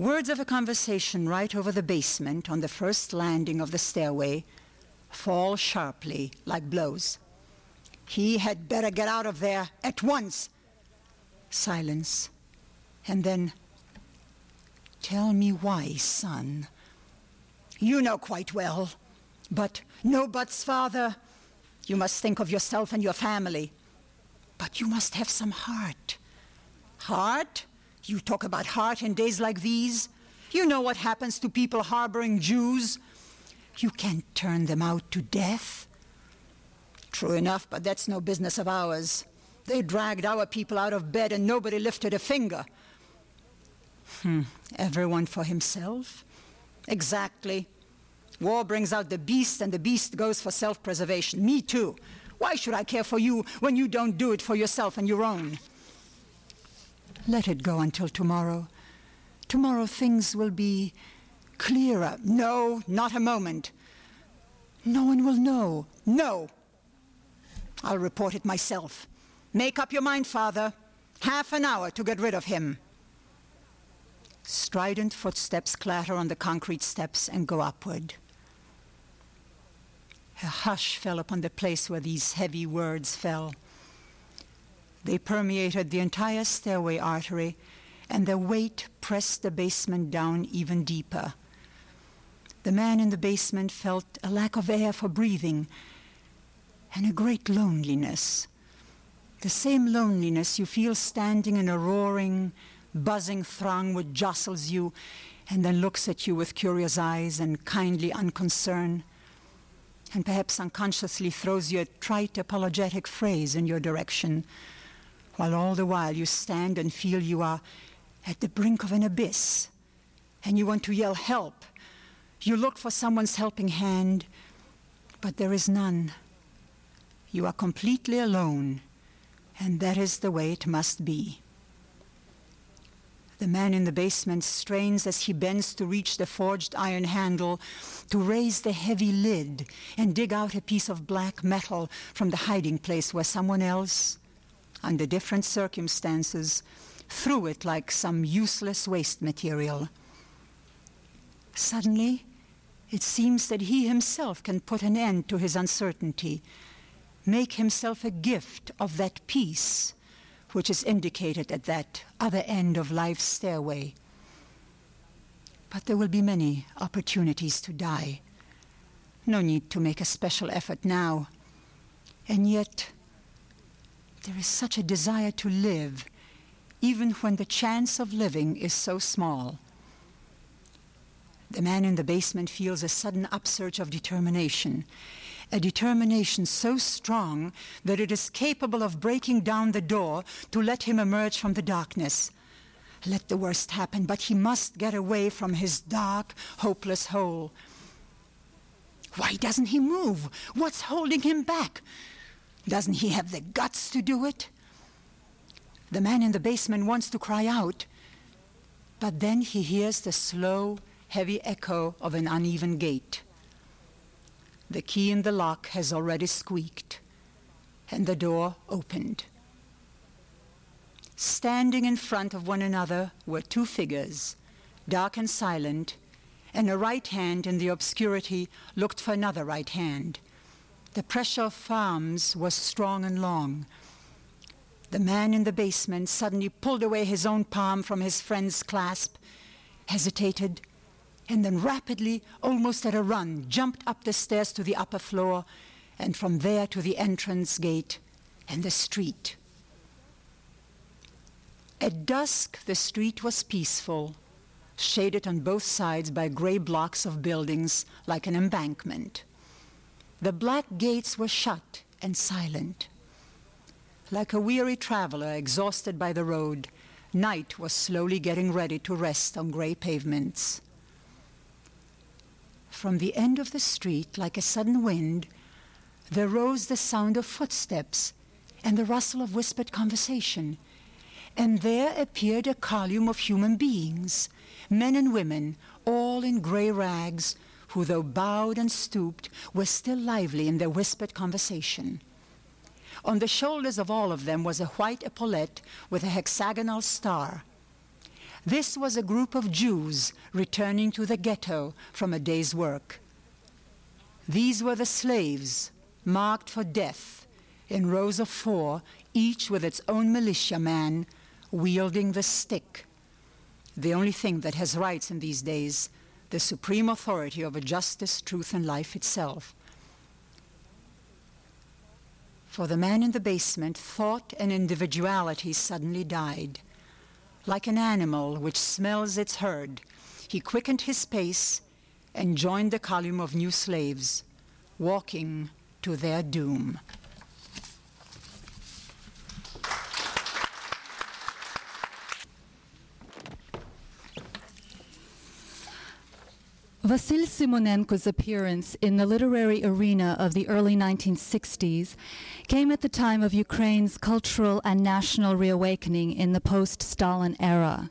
Words of a conversation right over the basement on the first landing of the stairway fall sharply like blows. He had better get out of there at once. Silence. And then, Tell me why, son. You know quite well. But, no buts, father. You must think of yourself and your family. But you must have some heart. Heart? You talk about heart in days like these? You know what happens to people harboring Jews. You can't turn them out to death. True enough, but that's no business of ours. They dragged our people out of bed and nobody lifted a finger. Hmm. Everyone for himself? Exactly. War brings out the beast, and the beast goes for self preservation. Me too. Why should I care for you when you don't do it for yourself and your own? Let it go until tomorrow. Tomorrow things will be clearer. No, not a moment. No one will know. No. I'll report it myself. Make up your mind, Father. Half an hour to get rid of him. Strident footsteps clatter on the concrete steps and go upward. A hush fell upon the place where these heavy words fell. They permeated the entire stairway artery and their weight pressed the basement down even deeper. The man in the basement felt a lack of air for breathing and a great loneliness. The same loneliness you feel standing in a roaring, buzzing throng which jostles you and then looks at you with curious eyes and kindly unconcern, and perhaps unconsciously throws you a trite apologetic phrase in your direction, while all the while you stand and feel you are at the brink of an abyss and you want to yell help. You look for someone's helping hand, but there is none. You are completely alone, and that is the way it must be. The man in the basement strains as he bends to reach the forged iron handle, to raise the heavy lid and dig out a piece of black metal from the hiding place where someone else, under different circumstances, threw it like some useless waste material. Suddenly, it seems that he himself can put an end to his uncertainty, make himself a gift of that peace which is indicated at that other end of life's stairway. But there will be many opportunities to die. No need to make a special effort now. And yet, there is such a desire to live even when the chance of living is so small. The man in the basement feels a sudden upsurge of determination, a determination so strong that it is capable of breaking down the door to let him emerge from the darkness. Let the worst happen, but he must get away from his dark, hopeless hole. Why doesn't he move? What's holding him back? Doesn't he have the guts to do it? The man in the basement wants to cry out, but then he hears the slow, heavy echo of an uneven gate. The key in the lock has already squeaked, and the door opened. Standing in front of one another were two figures, dark and silent, and a right hand in the obscurity looked for another right hand. The pressure of palms was strong and long. The man in the basement suddenly pulled away his own palm from his friend's clasp, hesitated, and then rapidly, almost at a run, jumped up the stairs to the upper floor, and from there to the entrance gate and the street. At dusk, the street was peaceful, shaded on both sides by gray blocks of buildings like an embankment. The black gates were shut and silent. Like a weary traveler exhausted by the road, night was slowly getting ready to rest on gray pavements. From the end of the street, like a sudden wind, there rose the sound of footsteps and the rustle of whispered conversation. And there appeared a column of human beings, men and women, all in gray rags, who, though bowed and stooped, were still lively in their whispered conversation. On the shoulders of all of them was a white epaulette with a hexagonal star. This was a group of Jews returning to the ghetto from a day's work. These were the slaves marked for death in rows of four, each with its own militia man wielding the stick. The only thing that has rights in these days, the supreme authority over justice, truth, and life itself. For the man in the basement, thought and individuality suddenly died. Like an animal which smells its herd, he quickened his pace and joined the column of new slaves, walking to their doom. Vasyl Symonenko's appearance in the literary arena of the early 1960s came at the time of Ukraine's cultural and national reawakening in the post Stalin era.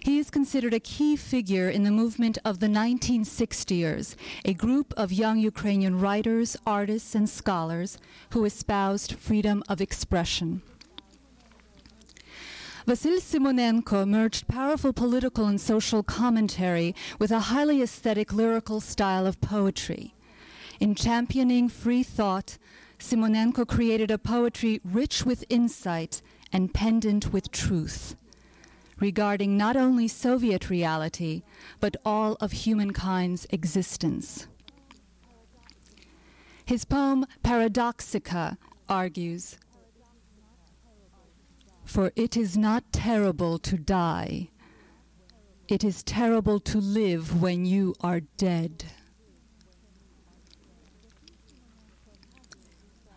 He is considered a key figure in the movement of the 1960ers, a group of young Ukrainian writers, artists, and scholars who espoused freedom of expression. Vasyl Symonenko merged powerful political and social commentary with a highly aesthetic lyrical style of poetry. In championing free thought, Symonenko created a poetry rich with insight and pendant with truth, regarding not only Soviet reality, but all of humankind's existence. His poem Paradoxica argues for it is not terrible to die. It is terrible to live when you are dead.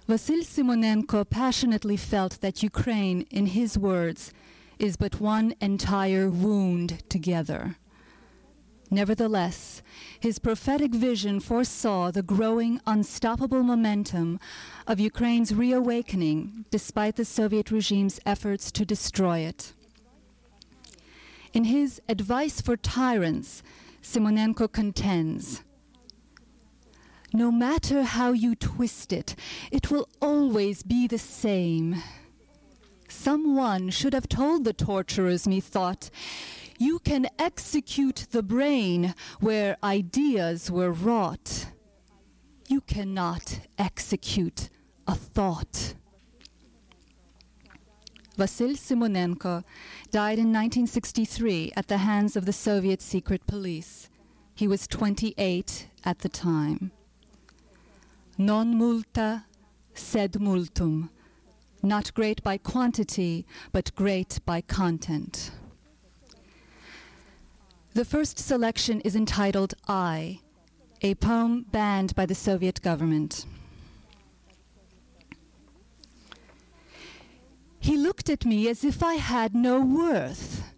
Vasyl Symonenko passionately felt that Ukraine, in his words, is but one entire wound together. Nevertheless, his prophetic vision foresaw the growing, unstoppable momentum of Ukraine's reawakening despite the Soviet regime's efforts to destroy it. In his Advice for Tyrants, Symonenko contends No matter how you twist it, it will always be the same. Someone should have told the torturers, methought, you can execute the brain where ideas were wrought. You cannot execute a thought. Vasyl Symonenko died in 1963 at the hands of the Soviet secret police. He was 28 at the time. Non multa, sed multum. Not great by quantity, but great by content. The first selection is entitled I, a poem banned by the Soviet government. He looked at me as if I had no worth.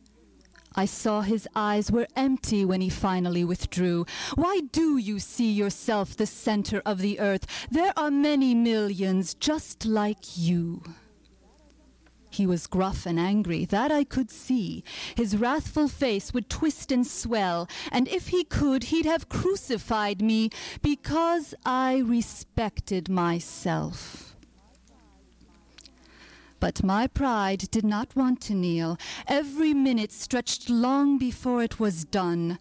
I saw his eyes were empty when he finally withdrew. Why do you see yourself the center of the earth? There are many millions just like you. He was gruff and angry, that I could see. His wrathful face would twist and swell, and if he could, he'd have crucified me because I respected myself. But my pride did not want to kneel. Every minute stretched long before it was done.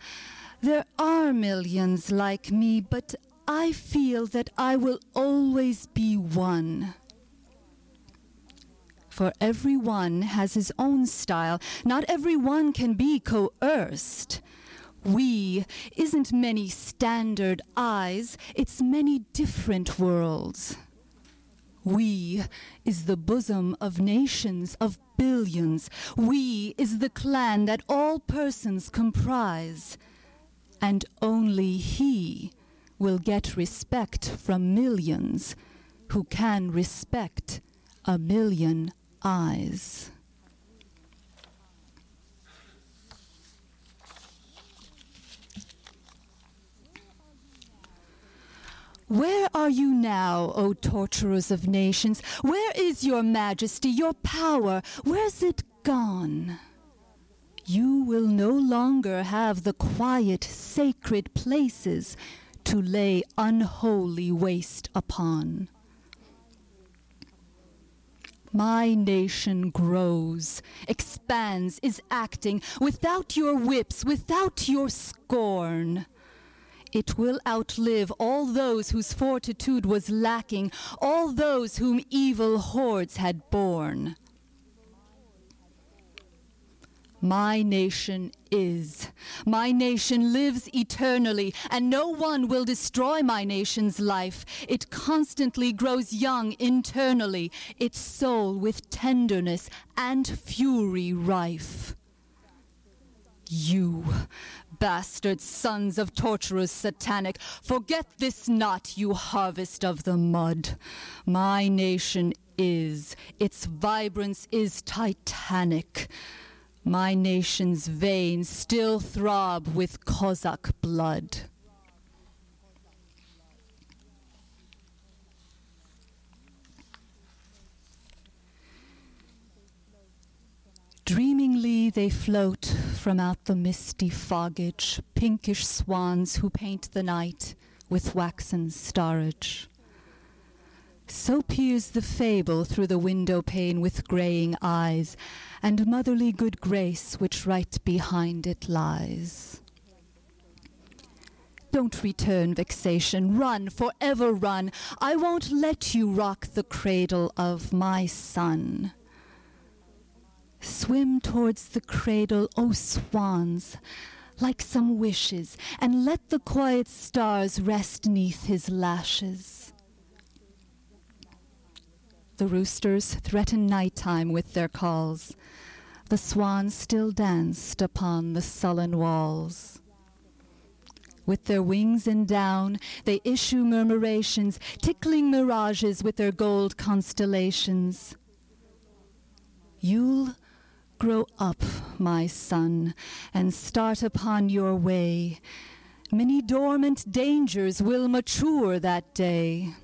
There are millions like me, but I feel that I will always be one for every one has his own style. Not every one can be coerced. We isn't many standard eyes, it's many different worlds. We is the bosom of nations, of billions. We is the clan that all persons comprise. And only he will get respect from millions who can respect a million eyes. Where are you now, O torturers of nations? Where is your majesty, your power? Where's it gone? You will no longer have the quiet, sacred places to lay unholy waste upon. My nation grows, expands, is acting without your whips, without your scorn. It will outlive all those whose fortitude was lacking, all those whom evil hordes had borne. My nation is. My nation lives eternally, and no one will destroy my nation's life. It constantly grows young internally, its soul with tenderness and fury rife. You, bastard sons of torturous satanic, forget this not, you harvest of the mud. My nation is, its vibrance is titanic. My nation's veins still throb with Cossack blood. Dreamingly they float from out the misty foggage, pinkish swans who paint the night with waxen starage. So peers the fable through the window pane with graying eyes, and motherly good grace which right behind it lies. Don't return, vexation, run, forever run. I won't let you rock the cradle of my son. Swim towards the cradle, O swans, like some wishes, and let the quiet stars rest neath his lashes. The roosters threatened nighttime with their calls. The swans still danced upon the sullen walls. With their wings in down, they issue murmurations, tickling mirages with their gold constellations. You'll grow up, my son, and start upon your way. Many dormant dangers will mature that day.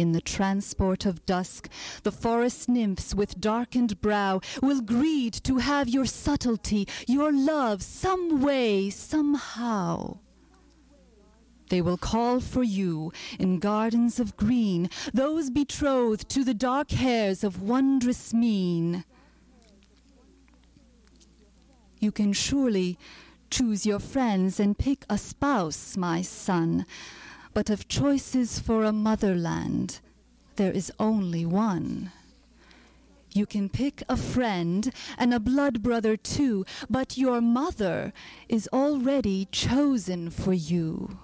In the transport of dusk, the forest nymphs with darkened brow will greed to have your subtlety, your love, some way, somehow. They will call for you in gardens of green, those betrothed to the dark hairs of wondrous mien. You can surely choose your friends and pick a spouse, my son but of choices for a motherland, there is only one. You can pick a friend and a blood brother too, but your mother is already chosen for you.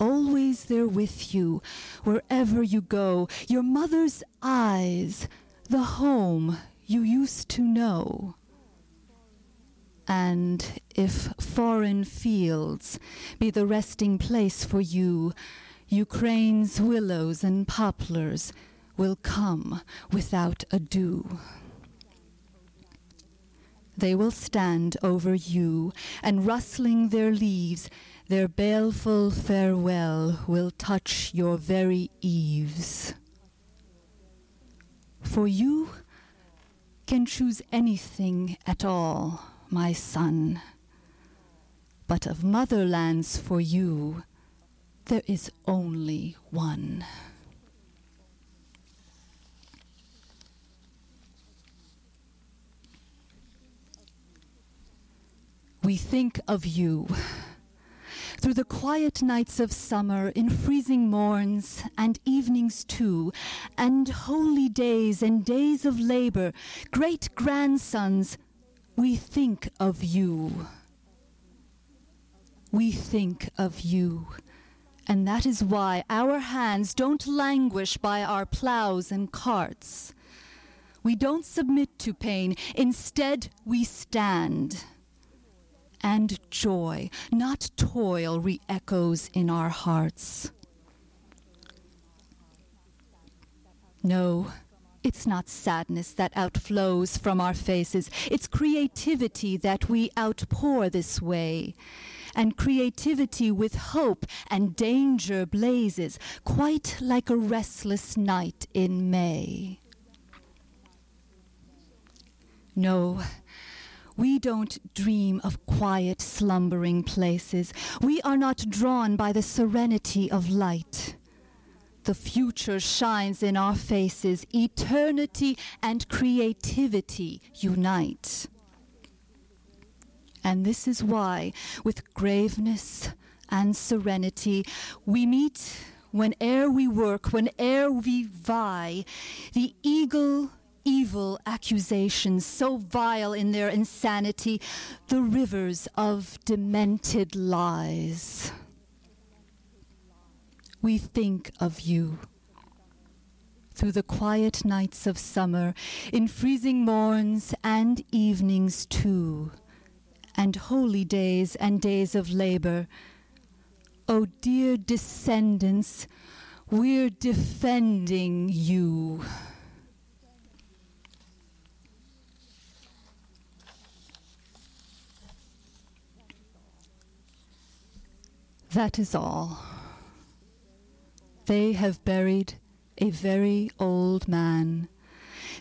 Always there with you, wherever you go, your mother's eyes, the home you used to know. And if foreign fields be the resting place for you, Ukraine's willows and poplars will come without ado. They will stand over you, and rustling their leaves, their baleful farewell will touch your very eaves. For you can choose anything at all my son. But of motherlands for you, there is only one. We think of you through the quiet nights of summer, in freezing morns and evenings too, and holy days and days of labor, great grandsons we think of you. We think of you. And that is why our hands don't languish by our plows and carts. We don't submit to pain. Instead, we stand. And joy, not toil, re echoes in our hearts. No, it's not sadness that outflows from our faces, it's creativity that we outpour this way. And creativity with hope and danger blazes, quite like a restless night in May. No, we don't dream of quiet, slumbering places. We are not drawn by the serenity of light. The future shines in our faces. Eternity and creativity unite. And this is why, with graveness and serenity, we meet whene'er we work, whene'er we vie, the eagle evil accusations, so vile in their insanity, the rivers of demented lies. We think of you through the quiet nights of summer, in freezing morns and evenings too, and holy days and days of labor. O oh dear descendants, we're defending you. That is all. They have buried a very old man.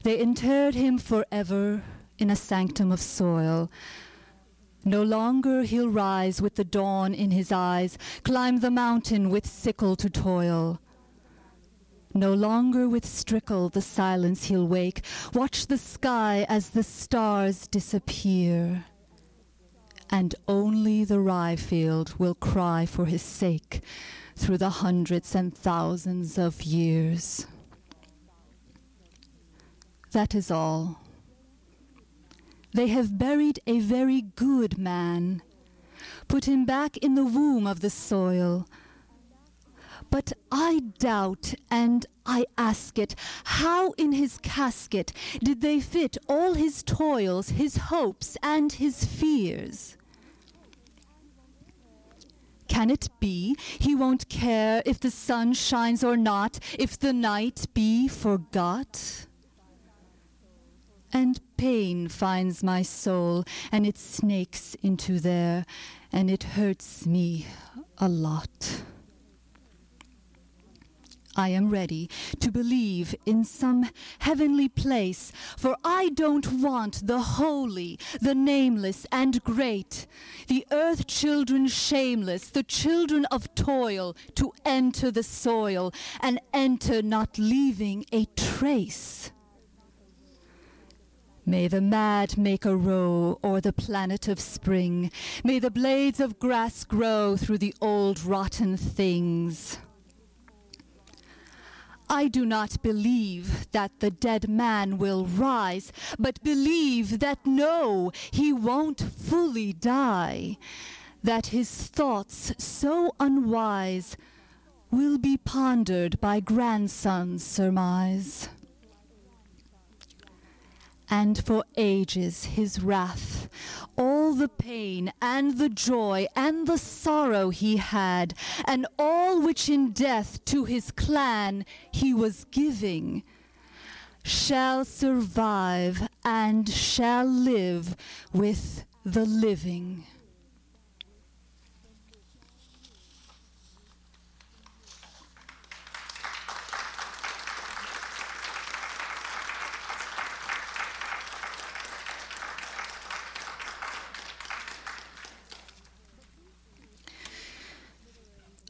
They interred him forever in a sanctum of soil. No longer he'll rise with the dawn in his eyes, climb the mountain with sickle to toil. No longer with strickle the silence he'll wake, watch the sky as the stars disappear. And only the rye field will cry for his sake through the hundreds and thousands of years. That is all. They have buried a very good man, put him back in the womb of the soil. But I doubt and I ask it, how in his casket did they fit all his toils, his hopes, and his fears? Can it be he won't care if the sun shines or not, if the night be forgot? And pain finds my soul, and it snakes into there, and it hurts me a lot. I am ready to believe in some heavenly place, for I don't want the holy, the nameless and great, the earth children shameless, the children of toil, to enter the soil and enter not leaving a trace. May the mad make a row o'er the planet of spring. May the blades of grass grow through the old rotten things. I do not believe that the dead man will rise, but believe that no, he won't fully die, that his thoughts so unwise will be pondered by grandson's surmise and for ages his wrath, all the pain and the joy and the sorrow he had, and all which in death to his clan he was giving, shall survive and shall live with the living.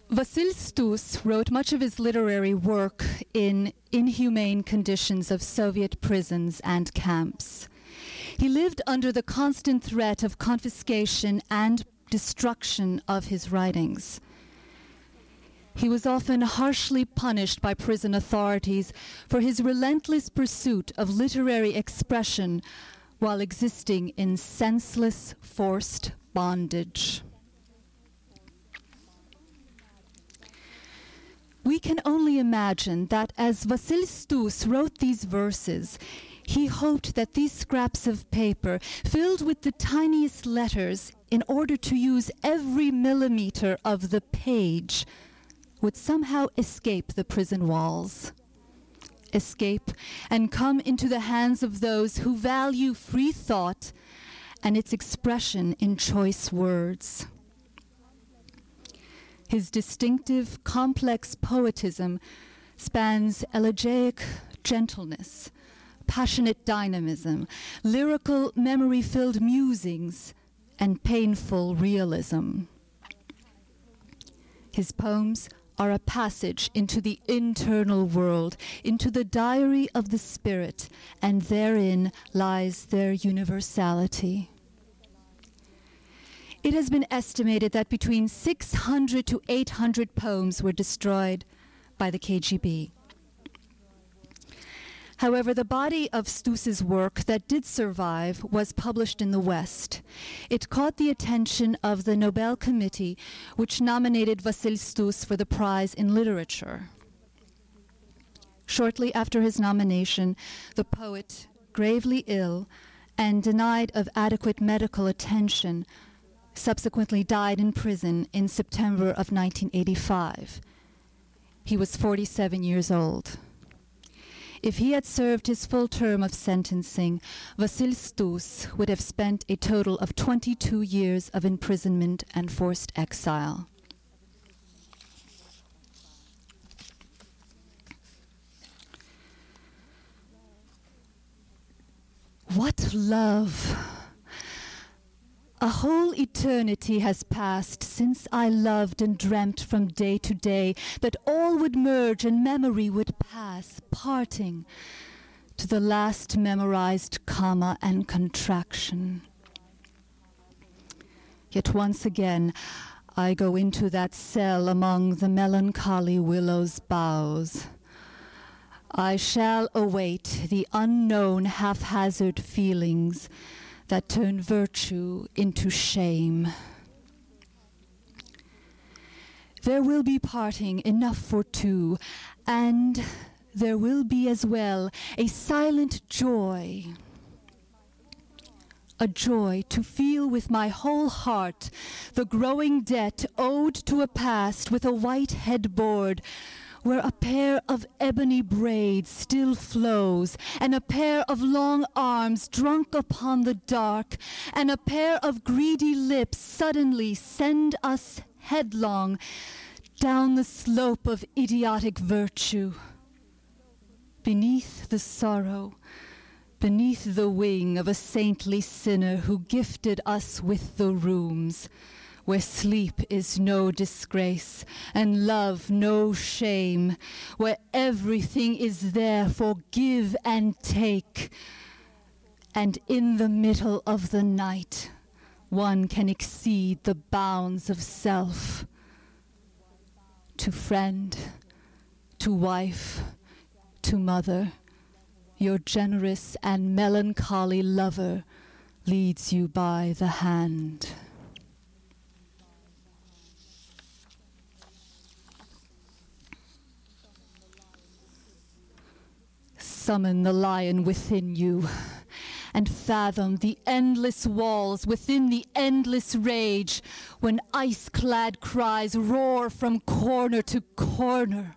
Vasyl Stus wrote much of his literary work in inhumane conditions of Soviet prisons and camps. He lived under the constant threat of confiscation and destruction of his writings. He was often harshly punished by prison authorities for his relentless pursuit of literary expression while existing in senseless, forced bondage. We can only imagine that as Vasyl Stus wrote these verses, he hoped that these scraps of paper, filled with the tiniest letters, in order to use every millimeter of the page, would somehow escape the prison walls. Escape and come into the hands of those who value free thought and its expression in choice words. His distinctive, complex poetism spans elegiac gentleness, passionate dynamism, lyrical, memory filled musings, and painful realism. His poems are a passage into the internal world, into the diary of the spirit, and therein lies their universality. It has been estimated that between 600 to 800 poems were destroyed by the KGB. However, the body of Stus's work that did survive was published in the West. It caught the attention of the Nobel Committee, which nominated Vasyl Stus for the prize in literature. Shortly after his nomination, the poet, gravely ill and denied of adequate medical attention, subsequently died in prison in September of 1985. He was 47 years old. If he had served his full term of sentencing, Vasyl Stus would have spent a total of 22 years of imprisonment and forced exile. What love! A whole eternity has passed since I loved and dreamt from day to day that all would merge and memory would pass, parting to the last memorized comma and contraction. Yet once again, I go into that cell among the melancholy willow's boughs. I shall await the unknown haphazard feelings that turn virtue into shame. There will be parting enough for two, and there will be as well a silent joy. A joy to feel with my whole heart the growing debt owed to a past with a white headboard where a pair of ebony braids still flows, and a pair of long arms drunk upon the dark, and a pair of greedy lips suddenly send us headlong down the slope of idiotic virtue. Beneath the sorrow, beneath the wing of a saintly sinner who gifted us with the rooms, where sleep is no disgrace and love no shame, where everything is there for give and take. And in the middle of the night, one can exceed the bounds of self. To friend, to wife, to mother, your generous and melancholy lover leads you by the hand. Summon the lion within you and fathom the endless walls within the endless rage when ice clad cries roar from corner to corner.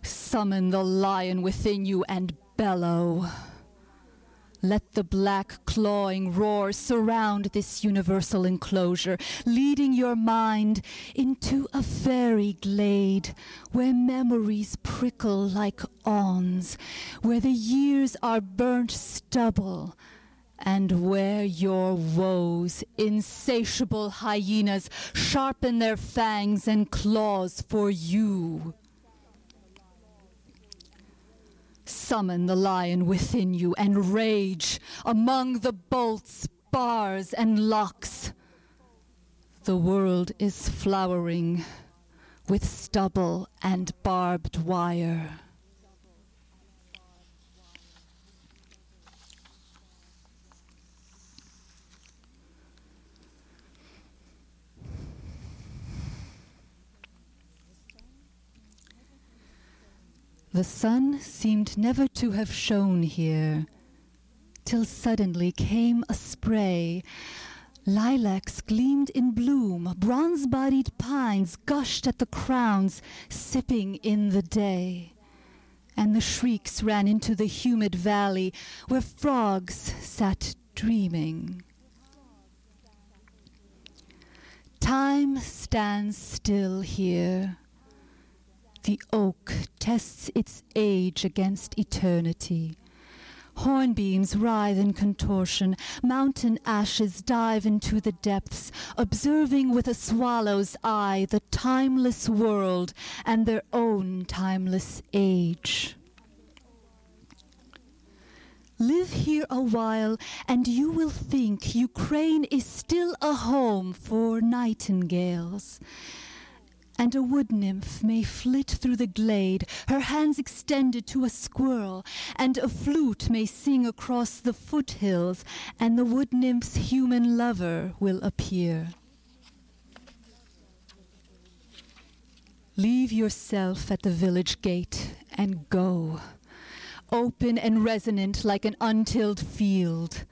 Summon the lion within you and bellow. Let the black clawing roar surround this universal enclosure, leading your mind into a fairy glade where memories prickle like awns, where the years are burnt stubble, and where your woes, insatiable hyenas, sharpen their fangs and claws for you. Summon the lion within you and rage among the bolts, bars, and locks. The world is flowering with stubble and barbed wire. The sun seemed never to have shone here, till suddenly came a spray. Lilacs gleamed in bloom, bronze bodied pines gushed at the crowns, sipping in the day. And the shrieks ran into the humid valley where frogs sat dreaming. Time stands still here the oak tests its age against eternity. Hornbeams writhe in contortion, mountain ashes dive into the depths, observing with a swallow's eye the timeless world and their own timeless age. Live here a while, and you will think Ukraine is still a home for nightingales. And a wood nymph may flit through the glade, her hands extended to a squirrel, and a flute may sing across the foothills, and the wood nymph's human lover will appear. Leave yourself at the village gate and go open and resonant like an untilled field.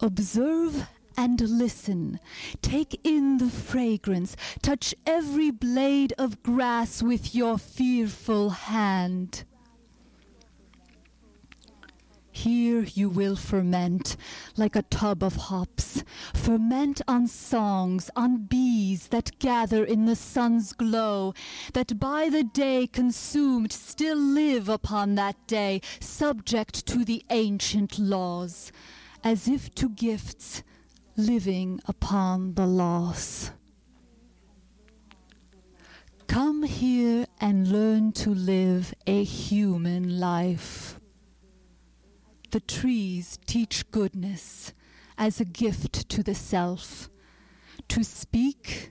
Observe and listen. Take in the fragrance. Touch every blade of grass with your fearful hand. Here you will ferment like a tub of hops. Ferment on songs, on bees that gather in the sun's glow, that by the day consumed still live upon that day, subject to the ancient laws, as if to gifts living upon the loss. Come here and learn to live a human life. The trees teach goodness as a gift to the self, to speak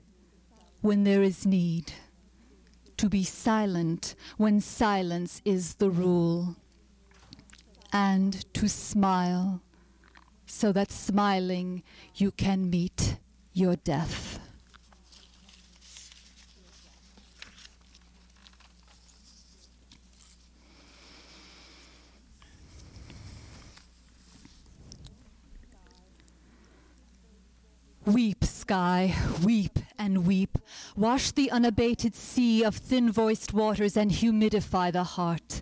when there is need, to be silent when silence is the rule, and to smile so that smiling you can meet your death. Weep, sky, weep and weep. Wash the unabated sea of thin voiced waters and humidify the heart.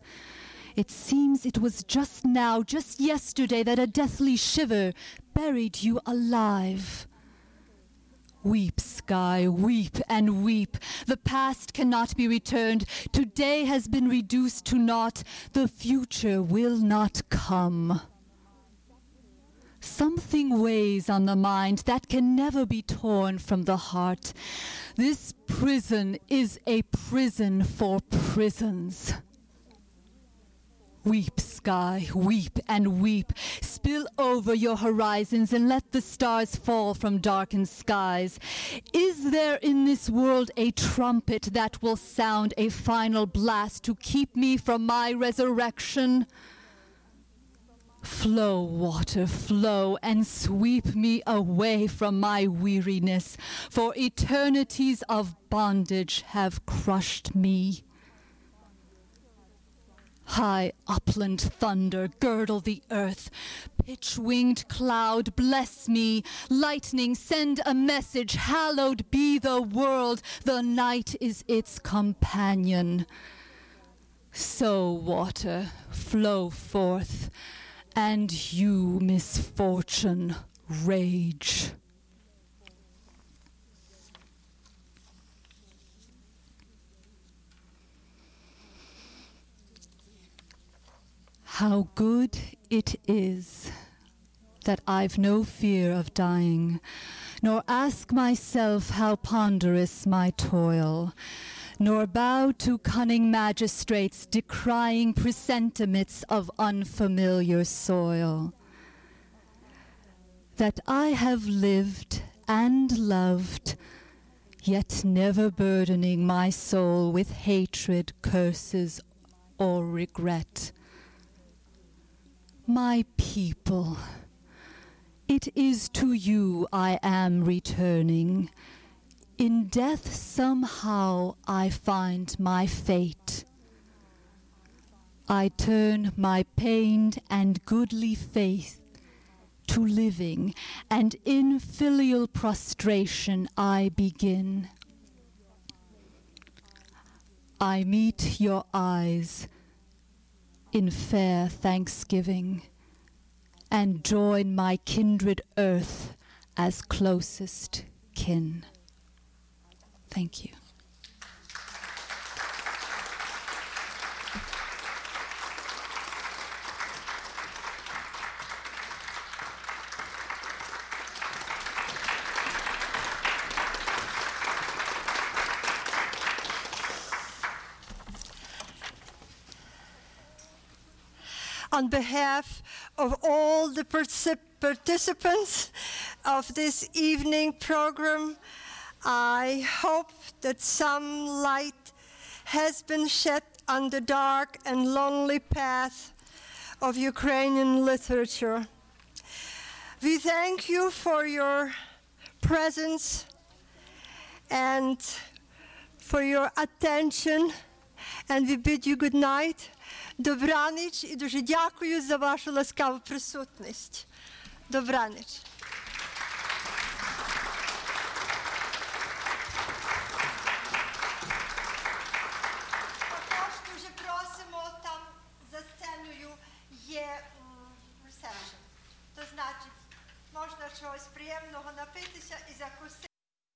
It seems it was just now, just yesterday, that a deathly shiver buried you alive. Weep, sky, weep and weep. The past cannot be returned. Today has been reduced to naught. The future will not come. Something weighs on the mind that can never be torn from the heart. This prison is a prison for prisons. Weep, sky, weep and weep. Spill over your horizons and let the stars fall from darkened skies. Is there in this world a trumpet that will sound a final blast to keep me from my resurrection? Flow, water, flow, and sweep me away from my weariness, for eternities of bondage have crushed me. High upland thunder, girdle the earth. Pitch winged cloud, bless me. Lightning, send a message. Hallowed be the world. The night is its companion. So, water, flow forth and you, misfortune, rage. How good it is that I've no fear of dying, nor ask myself how ponderous my toil nor bow to cunning magistrates decrying presentiments of unfamiliar soil. That I have lived and loved, yet never burdening my soul with hatred, curses, or regret. My people, it is to you I am returning in death, somehow I find my fate. I turn my pained and goodly faith to living, and in filial prostration I begin. I meet your eyes in fair thanksgiving, and join my kindred earth as closest kin. Thank you. On behalf of all the particip- participants of this evening program, I hope that some light has been shed on the dark and lonely path of Ukrainian literature. We thank you for your presence and for your attention. And we bid you good night. Добраніч і дуже дякую за вашу ласкаву присутність. Добраніч. Також дуже просимо там за сценою є ресепшн. То значить, можна чогось приємного напитися і закусити.